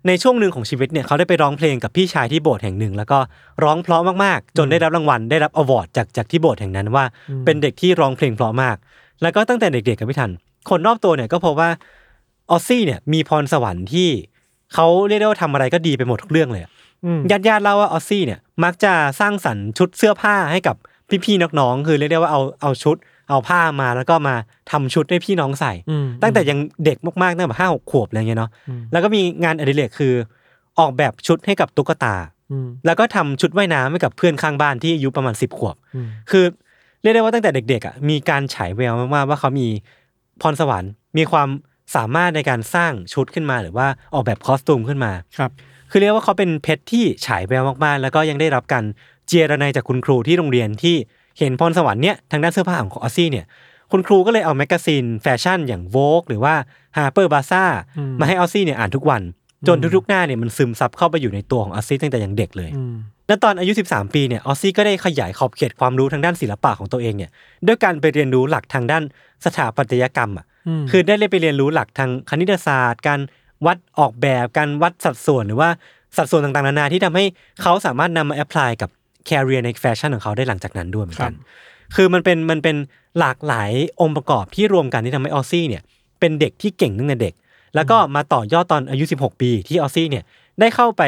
A: ในช่วงหนึ่งของชีวิตเนี่ยเขาได้ไปร้องเพลงกับพี่ชายที่โบสถ์แห่งหนึ่ง แล้วก็ร้องเพราะมากๆ จนได้รับรางวัลได้รับอวอร์ดจากจากที่โบสถ์แห่งนั้นว่า
B: อืม
A: เป็นเด็กที่ร้องเพลงเพราะมาก แล้วก็ตั้งแต่เด็กๆกับพี่ทัน คนรอบตัวเนี่ยก็พบว่าออซซี่เนี่ยมีพรสวรรค์ที่เขาเรียกได้ว่าทำอะไรก็ดีไปหมดทุกเรื่องเลยอะ
B: อืม
A: ญาติญาติๆเล่าว่าออซซี่เนี่ยมักจะสร้างสรรค์ชุดเสื้อผ้าให้กับพี่ๆน้องๆคือเรียกได้ว่าเอาเอาชุด เอาผ้ามาแล้วก็มาทำชุดให้พี่น้องใส่
B: อืม
A: ตั้งแต่ยังเด็กมากๆตั้งแต่ห้าหกขวบอะไรเงี้ยเนาะ
B: อืม
A: แล้วก็มีงานอดิเรกคือ ออกแบบชุดให้กับตุ๊กตา
B: อืม
A: แล้วก็ทำชุดว่ายน้ำให้กับเพื่อนข้างบ้านที่อายุประมาณสิบขวบ
B: อืม
A: คือเรียกได้ว่าตั้งแต่เด็กๆอะมีการฉายแววมากๆว่าเขามีพรสวรรค์มีความสามารถในการสร้างชุดขึ้นมาหรือว่าออกแบบ costume ขึ้นมา
B: ครับ
A: คือเรียกว่าเขาเป็นเพชรที่ฉายแววมากๆ แล้วก็ยังได้รับการเจียระไนจากคุณครูที่โรงเรียนที่ เห็นพรสวรรค์เนี้ยทางด้านเสื้อผ้าของออซซี่เนี่ยคุณครูก็เลยเอา magazine แฟชั่นอย่าง Vogue หรือว่า Harper Bazaar
B: อืม
A: มาให้ออซซี่เนี่ยอ่านทุกวัน จนทุกๆหน้าเนี่ยมันซึมซับเข้าไปอยู่ในตัวของออซซี่ตั้งแต่ยังเด็กเลย
B: อืม
A: และตอนอายุ 13 ปีเนี่ยออซซี่ก็ได้ขยายขอบเขตความรู้ทางด้านศิลปะของตัวเองเนี่ยด้วยการไปเรียนรู้หลักทางด้านสถาปัตยกรรมอะ
B: อืม
A: คือได้ไปเรียนรู้หลักทางคณิตศาสตร์ การวัดออกแบบการวัดสัดส่วนหรือว่าสัดส่วนต่างๆนานาที่ทำให้เขาสามารถนำมา apply กับ career ในแฟชั่นของเขาได้หลังจากนั้นด้วยเหมือนกัน คือมันเป็นมันเป็นหลากหลายองค์ประกอบที่รวมกันที่ทำให้ออซซี่เนี่ยเป็นเด็กที่เก่งตั้งแต่เด็ก แล้วก็มาต่อยอดตอนอายุ 16 ปีที่ออซซี่เนี่ยได้เข้าไป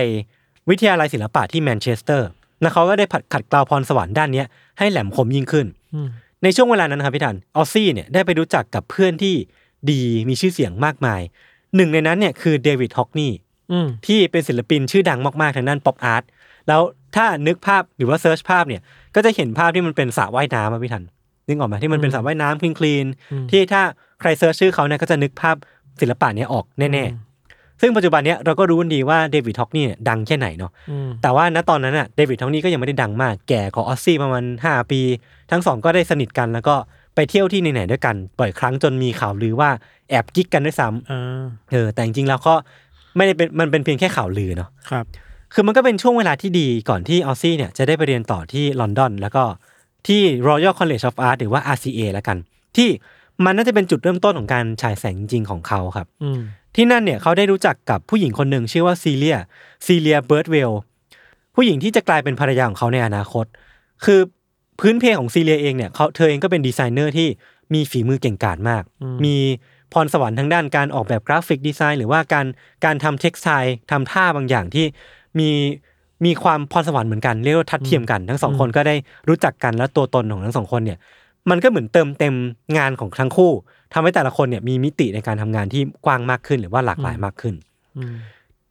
A: วิทยาลัยศิลปะที่แมนเชสเตอร์แล้วเขาก็ได้ผัดขัดเกลาพรสวรรค์ด้านเนี้ยให้แหลมคมยิ่งขึ้น
B: อืม
A: ในช่วงเวลานั้นนะครับพี่ทันออซซี่เนี่ยได้ไปรู้จักกับเพื่อนที่ดีมีชื่อเสียงมากมาย หนึ่งในนั้นเนี่ยคือเดวิดฮอกนีย์
B: อืม
A: ที่เป็นศิลปินชื่อดังมากๆทางด้าน pop art แล้วถ้านึกภาพหรือว่า search ภาพเนี่ยก็จะเห็นภาพที่มันเป็นสระว่ายน้ำอะพี่ทันนึกออกไหมที่มันเป็นสระว่ายน้ำ clean clean ๆที่ถ้าใคร search ชื่อเขาเนี่ยก็จะนึกภาพศิลปะเนี้ยออกแน่ๆ ซึ่งปัจจุบันเนี้ยเราก็รู้กันดีว่าเดวิดฮอกนีย์เนี่ยดังแค่ไหนเนาะ
B: อืม
A: แต่ว่าณตอนนั้นอะเดวิดฮอกนีย์ก็ยังไม่ได้ดังมากแก่กว่าออซซี่ประมาณ5 ปี ทั้งสองก็ได้สนิทกันแล้วก็ไปเที่ยวที่ไหนๆด้วยกันบ่อยครั้งจนมีข่าวลือว่าแอบกิ๊กกันด้วยซ้ำ
B: อ่า
A: เออแต่จริงๆแล้วก็ไม่ได้เป็นมันเป็นเพียงแค่ข่าวลือเนาะ
B: ครับ
A: คือมันก็เป็นช่วงเวลาที่ดีก่อนที่ออสซี่เนี่ยจะได้ไปเรียนต่อที่ลอนดอน แล้วก็ที่ Royal College of Art หรือว่า RCA แล้วกัน ที่มันน่าจะเป็นจุดเริ่มต้นของการฉายแสงจริงๆของเขาครับ
B: อืม
A: ที่นั่นเนี่ยเขาได้รู้จักกับผู้หญิงคนหนึ่งชื่อว่าซีเลียซีเลียเบิร์ดเวลผู้หญิงที่จะกลายเป็นภรรยาของเขาในอนาคต คือพื้นเพของซีเลียเองเนี่ยเขาเธอเองก็เป็นดีไซเนอร์ที่มีฝีมือเก่งกาจมาก มีพรสวรรค์ทางด้านการออกแบบกราฟิกดีไซน์ หรือว่าการการทำเท็กซ์ไททำท่าบางอย่างที่ มีมีความพรสวรรค์เหมือนกันเรียกว่าทัดเทียมกัน ทั้งสองคนก็ได้รู้จักกันแล้วตัวตนของทั้งสองคนเนี่ย มันก็เหมือนเติมเต็มงานของทั้งคู่ทำให้แต่ละคนเนี่ยมีมิติในการทำงานที่กว้างมากขึ้นหรือว่าหลากหลายมากขึ้น
B: อืม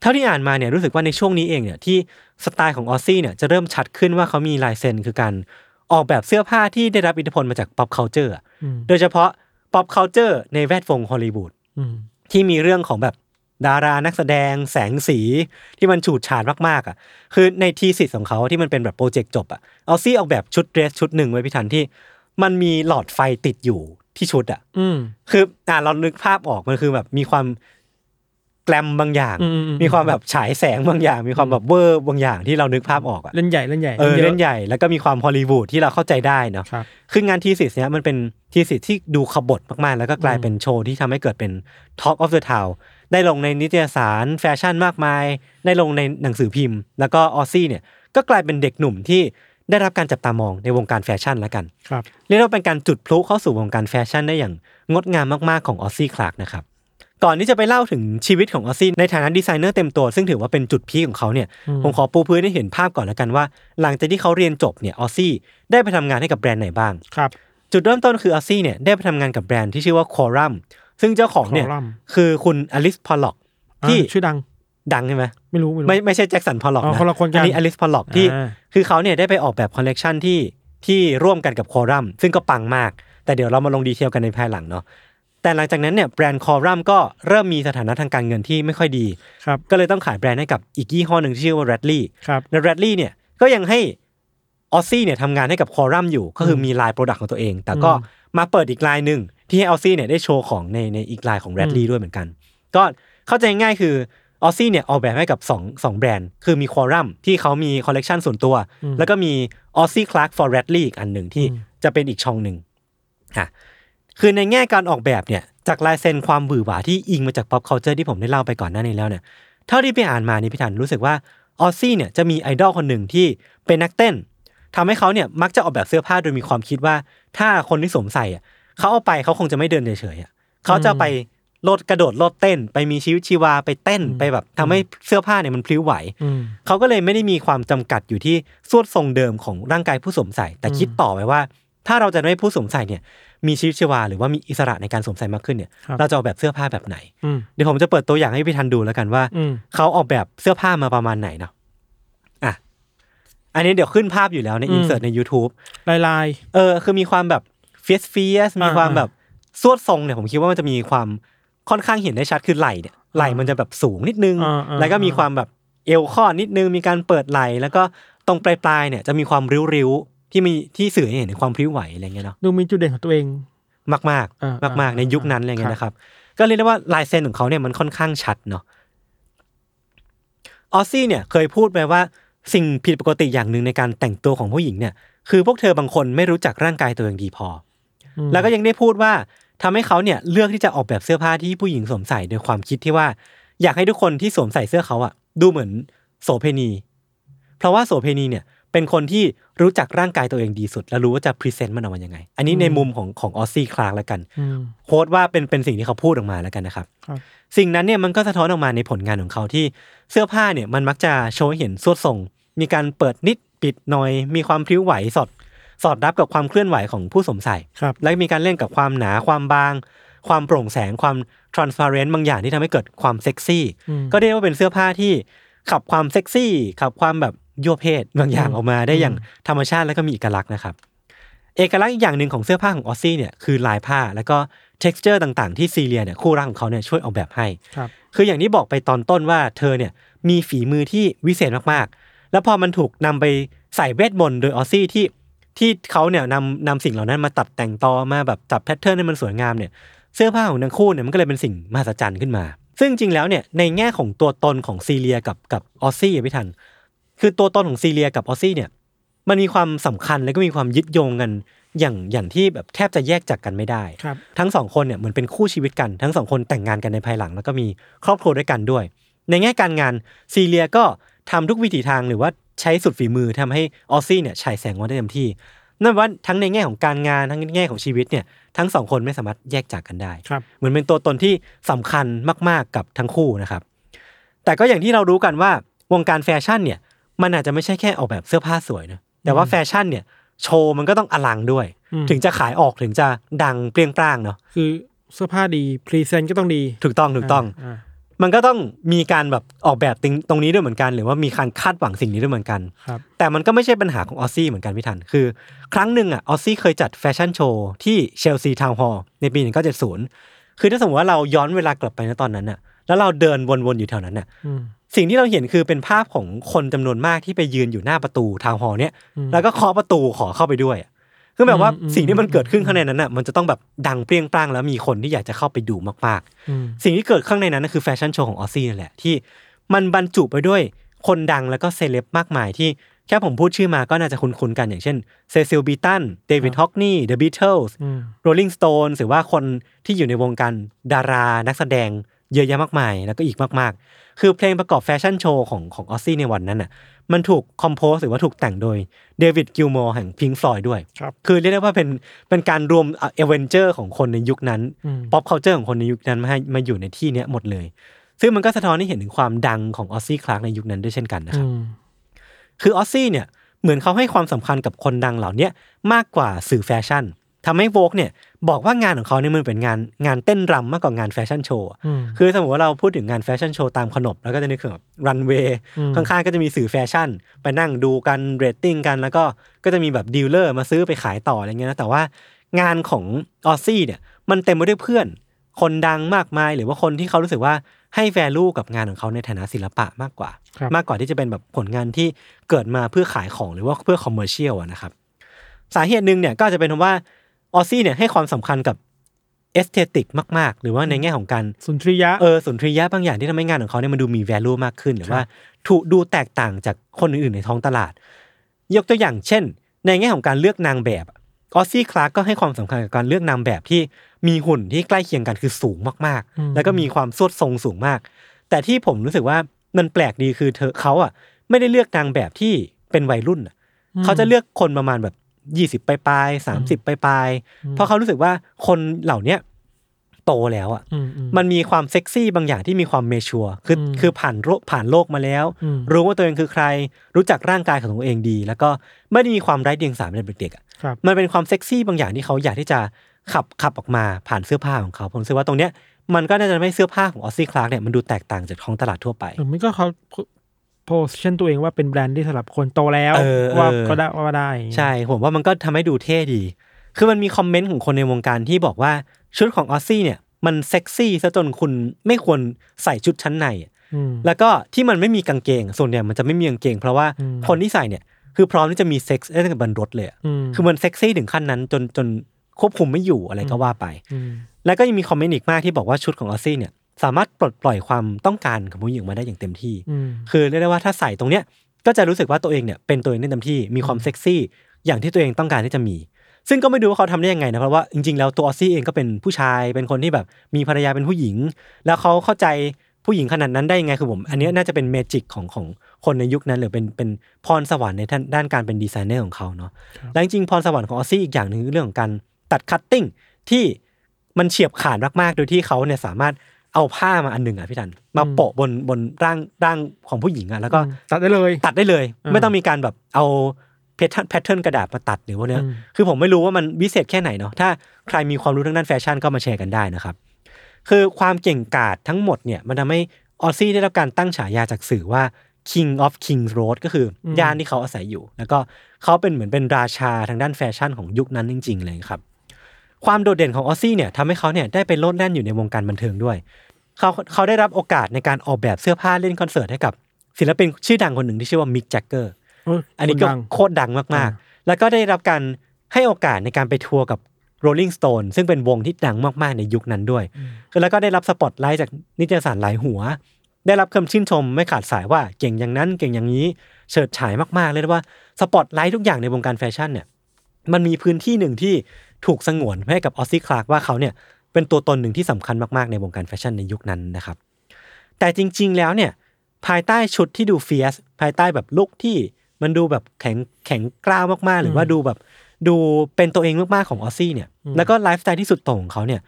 A: เท่าที่อ่านมาเนี่ยรู้สึกว่าในช่วงนี้เองเนี่ยที่สไตล์ของออซซี่เนี่ยจะเริ่มชัดขึ้นว่าเขามีลายเซ็นคือการออกแบบเสื้อผ้าที่ได้รับอิทธิพลมาจาก pop culture อะ
B: อืม
A: โดยเฉพาะ pop culture ในแวดวงฮอลลีวูด
B: อืม
A: ที่มีเรื่องของแบบ ดารานักแสดงแสงสีที่มันฉูดฉาดมากๆอะ คือใน thesis ของเขาที่มันเป็นแบบโปรเจกต์จบอะออซซี่ออกแบบชุดเดรสชุดหนึ่งไว้พี่ทันที่ มันมีหลอดไฟติดอยู่ที่ชุดอะ
B: อืม
A: คืออ่าเรานึกภาพออกมันคือแบบมีความ glam บางอย่าง
B: อืมอืมอืม
A: มีความแบบฉายแสงบางอย่าง มีความแบบเวอร์บางอย่างที่เรานึกภาพออกอะ
B: เล่นใหญ่เล่นใหญ่
A: เออ
B: ยะ
A: เล่นใหญ่แล้วก็มีความฮอลลีวูดที่เราเข้าใจได้เนาะ
B: ครับ
A: คืองาน thesis เนี้ยมันเป็น thesis ที่ดูขบถมากๆ แล้วก็กลายเป็นโชว์ที่ทำให้เกิดเป็น Talk of the Town ได้ลงในนิตยสารแฟชั่นมากมาย ได้ลงในหนังสือพิมพ์ แล้วก็ออซซี่เนี่ยก็กลายเป็นเด็กหนุ่มที่ได้รับการจับตามองในวงการแฟชั่นแล้วกัน
B: ครับ
A: เรียกว่าเป็นการจุดพลุเข้าสู่วงการแฟชั่นได้อย่างงดงามมากๆของออซซี่คลาร์กนะครับก่อนที่จะไปเล่าถึงชีวิตของออซซี่ในฐานะดีไซเนอร์เต็มตัว ซึ่งถือว่าเป็นจุด peak ของเขาเนี่ยผมขอปูพื้นให้เห็นภาพก่อนแล้วกันว่า หลังจากที่เขาเรียนจบเนี่ยออซซี่ได้ไปทำงานให้กับแบรนด์ไหนบ้าง
B: ครับ
A: จุดเริ่มต้นคือออซซี่เนี่ยได้ไปทำงานกับแบรนด์ที่ชื่อว่าคอรัม ซึ่งเจ้าของเนี่ย
B: Quorum
A: คือคุณอลิสพอลล็อกที่
B: อ่าชื่อดัง
A: ดังใช่ไหม
B: ไม่รู้ไม่รู้
A: ไม่ไม่ใช่แจ็คสันพอลล็อก
B: อ๋อ
A: นะ
B: คนละคนกัน
A: อันนี้อลิสพอลล็อกที่
B: อ่า
A: คือเขาเนี่ยได้ไปออกแบบคอลเลกชันที่ที่ร่วมกันกับคอรัมซึ่งก็ปังมาก แต่เดี๋ยวเรามาลง detail กันในภายหลังเนาะแต่หลังจากนั้นเนี่ยแบรนด์คอรัมก็เริ่มมีสถานะทางการเงินที่ไม่ค่อยดี
B: ครับ
A: ก็เลยต้องขายแบรนด์ให้กับอีกยี่ห้อหนึ่งที่ชื่อว่า Radley
B: ครับ
A: และ Radley เนี่ยก็ยังให้ออซซี่เนี่ยทำงานให้กับคอรัมอยู่ ก็คือมี line product ของตัวเอง แต่ก็มาเปิดอีกไลน์หนึ่ง ที่ให้ออซซี่เนี่ยได้โชว์ของในในอีกไลน์ของ Radley ด้วยเหมือนกัน ก็เข้าใจง่ายคือออซซี่เนี่ยออกแบบให้กับ2งสองแบรนด์ คือมีคอรัมที่เขามีคอลเลกชันส่วนตัว แล้วก็มีออซซี่คลาร์ก for Radley อีกอันหนึ่งที่จะเป็นอีกช่องหนึ่งค่ะคือในแง่การออกแบบเนี่ยจากลายเซ็นความหวือหวาที่อิงมาจาก pop culture ที่ผมได้เล่าไปก่อนหน้านี้แล้วเนี่ยเท่าที่ไปอ่านมานี่พี่ทันรู้สึกว่าออซซี่เนี่ยจะมีไอดอลคนหนึ่งที่เป็นนักเต้นทำให้เขาเนี่ยมักจะออกแบบเสื้อผ้าโดยมีความคิดว่า ถ้าคนที่สวมใส่อะ เขาเอาไปเขาคงจะไม่เดินเฉยๆอะเขาจะไปโลดกระโดดโลดเต้น ไปมีชีวิตชีวาไปเต้นไปแบบทำให้เสื้อผ้าเนี่ยมันพลิ้วไหว
B: อืม
A: เขาก็เลยไม่ได้มีความจำกัดอยู่ที่สวดทรงเดิมของร่างกายผู้สวมใส่ แต่คิดต่อไปว่า ถ้าเราจะให้ผู้สวมใส่เนี่ยมีชีวิตชีวาหรือว่ามีอิสระในการสวมใส่มากขึ้นเนี่ย
B: ครับ
A: เราจะออกแบบเสื้อผ้าแบบไหน
B: อืม
A: เดี๋ยวผมจะเปิดตัวอย่างให้พี่ทันดูแล้วกันว่า
B: อืม
A: เขาออกแบบเสื้อผ้ามาประมาณไหนเนาะอะอันนี้เดี๋ยวขึ้นภาพอยู่แล้วใน
B: อืม
A: insert ใน YouTube
B: ลายลาย
A: เออคือมีความแบบ fierce fierce มี
B: อ่า
A: ความแบบทรวดทรงเนี่ยผมคิดว่ามันจะมีความค่อนข้างเห็นได้ชัดคือไหล่เนี่ยไหล่มันจะแบบสูงนิดนึง
B: อ่าอ่า
A: แล้วก็มีความแบบเอวคอดนิดนึงมีการเปิดไหล่แล้วก็ตรงปลายๆเนี่ยจะมีความริ้วๆที่มีที่สื่อให้เห็นถึงความพริ้วไหวอะไรเงี้ยเนาะ
B: ดูมีจุดเด่นของตัวเอง
A: มากมาก
B: อ่ามา
A: กมากๆในยุคนั้นอะไรเงี้
B: ครั
A: ย
B: บ
A: นะครับ ก็เรียกได้ว่าลายเซ็นของเขาเนี่ยมันค่อนข้างชัดเนาะออซซี่เนี่ยเคยพูดไปว่าสิ่งผิดปกติอย่างหนึ่งในการแต่งตัวของผู้หญิงเนี่ยคือพวกเธอบางคนไม่รู้จักร่างกายตัวเองดีพออ แล้วก็ยังได้พูดว่าทำให้เขาเนี่ยเลือกที่จะออกแบบเสื้อผ้าที่ผู้หญิงสวมใส่โดยความคิดที่ว่า อยากให้ทุกคนที่สวมใส่เสื้อเขาอะดูเหมือนโสเภณี เพราะว่าโสเภณีเนี่ยเป็นคนที่รู้จักร่างกายตัวเองดีสุด และรู้ว่าจะ present มันออกมายังไง อันนี้ในมุมของของออซซี่คลาร์กแล้วกัน
B: อืม
A: quote ว่าเป็นเป็นสิ่งที่เขาพูดออกมาแล้วกันนะครับ
B: ครับ
A: สิ่งนั้นเนี่ยมันก็สะท้อนออกมาในผลงานของเขาที่เสื้อผ้าเนี่ยมันมักจะโชว์ให้เห็นทรวดทรง มีการเปิดนิดปิดหน่อย มีความพลิ้วไหวสอด สอดรับกับความเคลื่อนไหวของผู้สวมใส่
B: ครับ
A: และมีการเล่นกับความหนาความบาง ความโปร่งแสงความ transparent บางอย่างที่ทำให้เกิดความเซ็กซี่
B: อืม
A: ก็เรียกว่าเป็นเสื้อผ้าที่ขับความเซ็กซี่ขับความแบบยั่วเพศบางอย่างออกมาได้อย่างธรรมชาติแล้วก็มีเอกลักษณ์นะครับ เอกลักษณ์อีกอย่างหนึ่งของเสื้อผ้าของออซซี่เนี่ยคือลายผ้าแล้วก็ texture ต่างๆ ที่ซีเรียเนี่ยคู่รักของเขาเนี่ยช่วยออกแบบให้
B: ครับ
A: คืออย่างที่บอกไปตอนต้นว่าเธอเนี่ยมีฝีมือที่วิเศษมากๆ แล้วพอมันถูกนำไปใส่เวทมนต์โดยออซซี่ที่ ที่เขาเนี่ยนำนำสิ่งเหล่านั้นมาตัดแต่งต่อมาแบบจับแพทเทิร์นให้มันสวยงามเนี่ยเสื้อผ้าของทั้งคู่เนี่ยมันก็เลยเป็นสิ่งมหัศจรรย์ขึ้นมา ซึ่งจริงๆแล้วเนี่ยในแง่ของตัวตนของซีเรียกับกับออซซี่อะพี่ทัน คือตัวตนของซีเรียกับออซซี่เนี่ยมันมีความสำคัญและก็มีความยึดโยงกันอย่างอย่างที่แบบแทบจะแยกจากกันไม่ได้
B: ครับ
A: ทั้งสองคนเนี่ยเหมือนเป็นคู่ชีวิตกันทั้งสองคนแต่งงานกันในภายหลัง แล้วก็มีครอบครัวด้วยกันด้วย ในแง่การงานซีเรียก็ทำทุกวิถีทางหรือว่า ใช้สุดฝีมือทำให้ออซซี่เนี่ยฉายแสงออกมาได้เต็มที่ นั่นแปลว่าทั้งในแง่ของการงานทั้งในแง่ของชีวิตเนี่ยทั้งสองคนไม่สามารถแยกจากกันได้
B: ครับ
A: เหมือนเป็นตัวตนที่สำคัญมากๆกับทั้งคู่นะครับ แต่ก็อย่างที่เรารู้กันว่าวงการแฟชั่นเนี่ยมันอาจจะไม่ใช่แค่ออกแบบเสื้อผ้าสวยนะแต่ว่าแฟชั่นเนี่ยโชว์มันก็ต้องอลังด้วย
B: อืม
A: ถึงจะขายออกถึงจะดังเปรี้ยงปร้างเนาะ
B: คือเสื้อผ้าดี present ก็ต้องดี
A: ถูกต้องถูกต้องา มันก็ต้องมีการแบบออกแบบตรงตรงนี้ด้วยเหมือนกัน หรือว่ามีการคาดหวังสิ่งนี้ด้วยเหมือนกัน
B: ครับ
A: แต่มันก็ไม่ใช่ปัญหาของออซซี่เหมือนกันพี่ทันคือ ครั้งหนึ่งอะออซซี่เคยจัดแฟชั่นโชว์ที่เชลซีทาวน์ฮอลล์ในปี 1970 คือถ้าสมมติว่าเราย้อนเวลากลับไปในตอนนั้นอะ แล้วเราเดินวนๆอยู่แถวนั้นอะ
B: อืม
A: สิ่งที่เราเห็นคือเป็นภาพของคนจำนวนมากที่ไปยืนอยู่หน้าประตูทาวน์ฮอลล์เนี้ย
B: อืม
A: แล้วก็เคาะประตูขอเข้าไปด้วยอะ คือแบบว่า
B: อืมอืม
A: สิ่งที่มันเกิดขึ้นข้างในนั้นอะมันจะต้องแบบดังเปรี้ยงปร้างแล้วมีคนที่อยากจะเข้าไปดูมากๆ
B: อืม
A: สิ่งที่เกิดข้างในนั้นนะคือแฟชั่นโชว์ของออซซี่นั่นแหละที่มันบรรจุไปด้วยคนดังแล้วก็เซเลบมากมายที่แค่ผมพูดชื่อมาก็น่าจะคุ้นๆกันอย่างเช่นเซซิลบีตันเดวิดฮอกนีย์เดอะบีเทิลส์
B: อืม
A: โรลลิงสโตนหรือว่าคนที่อยู่ในวงการดารานักแสดงเยอะแยะมากมายแล้วก็อีกมากๆ คือเพลงประกอบแฟชั่นโชว์ของของออซซี่ในวันนั้นน่ะมันถูก compose หรือว่าถูกแต่งโดยเดวิดกิลมอร์แห่งพิงก์ฟลอยด์ด้วย
B: ครับ
A: คือเรียกได้ว่าเป็นเป็นการรวมเอเวนเจอร์ของคนในยุคนั้น
B: อืม
A: pop culture ของคนในยุคนั้นมาให้มาอยู่ในที่เนี้ยหมดเลย ซึ่งมันก็สะท้อนให้เห็นถึงความดังของออซซี่คลาร์กในยุคนั้นด้วยเช่นกันนะครับ
B: อืม
A: คือออซซี่เนี่ยเหมือนเขาให้ความสำคัญกับคนดังเหล่าเนี้ยมากกว่าสื่อแฟชั่น ทำให้โวกเนี่ยบอกว่างานของเขาเนี่ยมันเป็นงานงานเต้นรำมากกว่างานแฟชั่นโชว์อะ
B: อืม
A: คือสมมติว่าเราพูดถึงงานแฟชั่นโชว์ตามขนบแล้วก็จะนึกถึงแบบรันเวย์
B: อืม
A: ข้างๆก็จะมีสื่อแฟชั่น ไปนั่งดูกันเรตติ้งกัน แล้วก็ก็จะมีแบบ dealer มาซื้อไปขายต่ออะไรเงี้ยนะแต่ว่างานของออซซี่เนี่ยมันเต็มไปด้วยเพื่อน คนดังมากมายหรือว่าคนที่เขารู้สึกว่าให้ value กับงานของเขาในฐานะศิลปะมากกว่า
B: ครับ
A: มากกว่าที่จะเป็นแบบผลงานที่เกิดมาเพื่อขายของหรือว่าเพื่อ commercial นะครับสาเหตุหนึ่งเนี่ยก็อาจจะเป็นเพราะว่า ออซซี่เนี่ยให้ความสำคัญกับ aesthetic มากๆ หรือว่าในแง่ของการ
B: สุนทรียะ
A: เออสุนทรียะบางอย่างที่ทำให้งานของเขาเนี่ยมันดูมี value มากขึ้น หรือว่าถูกดูแตกต่างจากคนอื่นๆในท้องตลาด ยกตัวอย่างเช่น ในแง่ของการเลือกนางแบบออซซี่คลาร์กก็ให้ความสำคัญกับการเลือกนางแบบที่มีหุ่นที่ใกล้เคียงกันคือสูงมาก
B: อืม
A: ๆแล้วก็มีความสวดทรงสูงมาก แต่ที่ผมรู้สึกว่ามันแปลกดีคือเธอเขาอะไม่ได้เลือกนางแบบที่เป็นวัยรุ่นอะเขาจะเลือกคนประมาณแบบ ยี่สิบปลายๆสามสิบปลายๆเพราะเขารู้สึกว่าคนเหล่าเนี้ยโตแล้วอะ
B: อืมอืม
A: มันมีความเซ็กซี่บางอย่างที่มีความเมชัวร์คืออ
B: ม
A: คือผ่านโลกผ่านโลกมาแล้ว
B: อืม
A: รู้ว่าตัวเองคือใคร รู้จักร่างกายของตัวเองดี แล้วก็ไม่ได้มีความไร้เดียงสาเป็นเด็กๆอะ
B: ครับ
A: มันเป็นความเซ็กซี่บางอย่างที่เขาอยากที่จะขับขับออกมาผ่านเสื้อผ้าของเขาผมรู้สึกว่าตรงเนี้ยมันก็น่าจะทำให้เสื้อผ้าของออซซี่คลาร์กเนี่ยมันดูแตกต่างจากท้องตลาดทั่วไป
B: หรือไม่ก็เขา position ตัวเองว่าเป็นแบรนด์ที่สำหรับคนโตแล้ว
A: เออ
B: ว่า
A: เออ
B: ก็ได้ว่าได้
A: ใช่ ผมว่ามันก็ทำให้ดูเท่ดี คือมันมีคอมเมนต์ของคนในวงการที่บอกว่าชุดของออซซี่เนี่ย มันเซ็กซี่ซะจนคุณไม่ควรใส่ชุดชั้นในอะ
B: อืม
A: แล้วก็ที่มันไม่มีกางเกง ส่วนใหญ่มันจะไม่มีกางเกง เพราะว่า
B: อืม
A: คนที่ใส่เนี่ย คือพร้อมที่จะมีเซ็กซ์ได้ตั้งแต่บนรถเลยอะ
B: อืม
A: คือมันเซ็กซี่ถึงขั้นนั้นจนจนควบคุมไม่อยู่อะไรก็ว่าไป
B: อืม
A: แล้วก็ยังมีคอมเมนต์อีกมากที่บอกว่าชุดของออซซี่เนี่ย สามารถปลดปล่อยความต้องการของผู้หญิงมาได้อย่างเต็มที่
B: อืม
A: คือเรียกได้ว่าถ้าใส่ตรงเนี้ยก็จะรู้สึกว่าตัวเองเนี่ยเป็นตัวเองได้เต็มที่มีความเซ็กซี่อย่างที่ตัวเองต้องการที่จะมี ซึ่งก็ไม่รู้ว่าเขาทำได้ยังไงนะเพราะว่าจริงๆแล้วตัวออซซี่เองก็เป็นผู้ชายเป็นคนที่แบบมีภรรยาเป็นผู้หญิง แล้วเขาเข้าใจผู้หญิงขนาดนั้นได้ยังไงคือผม อันเนี้ยน่าจะเป็น magic ของของคนในยุคนั้น หรือเป็นเป็นพรสวรรค์ในด้านด้านการเป็นดีไซเนอร์ของเขาเนาะและจริงๆพรสวรรค์ของออซซี่อีกอย่างหนึ่งคือเรื่องของการตัด cutting ที่มันเฉียบขาดมากๆ โดยที่เขาเนี่ยสามารถ เอาผ้ามาอันหนึ่งอะพี่ทันมาโปะบนบนร่างร่างของผู้หญิงอะแล้วก็
B: ตัดได้เลย
A: ตัดได้เลย
B: อืม
A: ไม่ต้องมีการแบบเอา pattern pattern กระดาษมาตัดหรือว่าเนี้ยคือผมไม่รู้ว่ามันวิเศษแค่ไหนเนาะถ้าใครมีความรู้ทางด้านแฟชั่นก็มาแชร์กันได้นะครับ คือความเก่งกาจทั้งหมดเนี่ยมันทำให้ออซซี่ได้รับการตั้งฉายาจากสื่อว่า King of King's Road ก็คือย่านที่เขาอาศัยอยู่ แล้วก็เขาเป็นเหมือนเป็นราชาทางด้านแฟชั่นของยุคนั้นจริง ๆ เลยครับ ความโดดเด่นของออซซี่เนี่ยทำให้เขาเนี่ยได้ไปโลดแล่นอยู่ในวงการบันเทิงด้วย เขาเขาได้รับโอกาสในการออกแบบเสื้อผ้าเล่นคอนเสิร์ตให้กับ ศิลปินชื่อดังคนหนึ่งที่ชื่อว่ามิกแจ็คเกอร์
B: เออ
A: อันนี้ก็
B: คนดัง
A: โคตรดังมากๆ แล้วก็ได้รับการให้โอกาสในการไปทัวร์กับ Rolling Stones ซึ่งเป็นวงที่ดังมากๆในยุคนั้นด้วย แล้วก็ได้รับสปอตไลท์จากนิตยสารหลายหัว ได้รับคำชื่นชมไม่ขาดสายว่าเก่งอย่างนั้นเก่งอย่างนี้ เฉิดฉายมากๆเลยนะว่าสปอตไลท์ทุกอย่างในวงการแฟชั่นเนี่ย มันมีพื้นที่หนึ่งที่ ถูกสงวนให้กับออซซี่คลาร์กว่าเขาเนี่ยเป็นตัวตนหนึ่งที่สำคัญมากๆในวงการแฟชั่นในยุคนั้นนะครับ แต่จริง ๆ แล้วเนี่ยภายใต้ชุดที่ดูเฟียสภายใต้แบบลุคที่มันดูแบบแข็งแข็งกร้าวมากๆ หรือว่าดูแบบดูเป็นตัวเองมากๆของออซซี่เนี่ย แล้วก็ไลฟ์สไตล์ที่สุดโต่งของเขาเนี่ย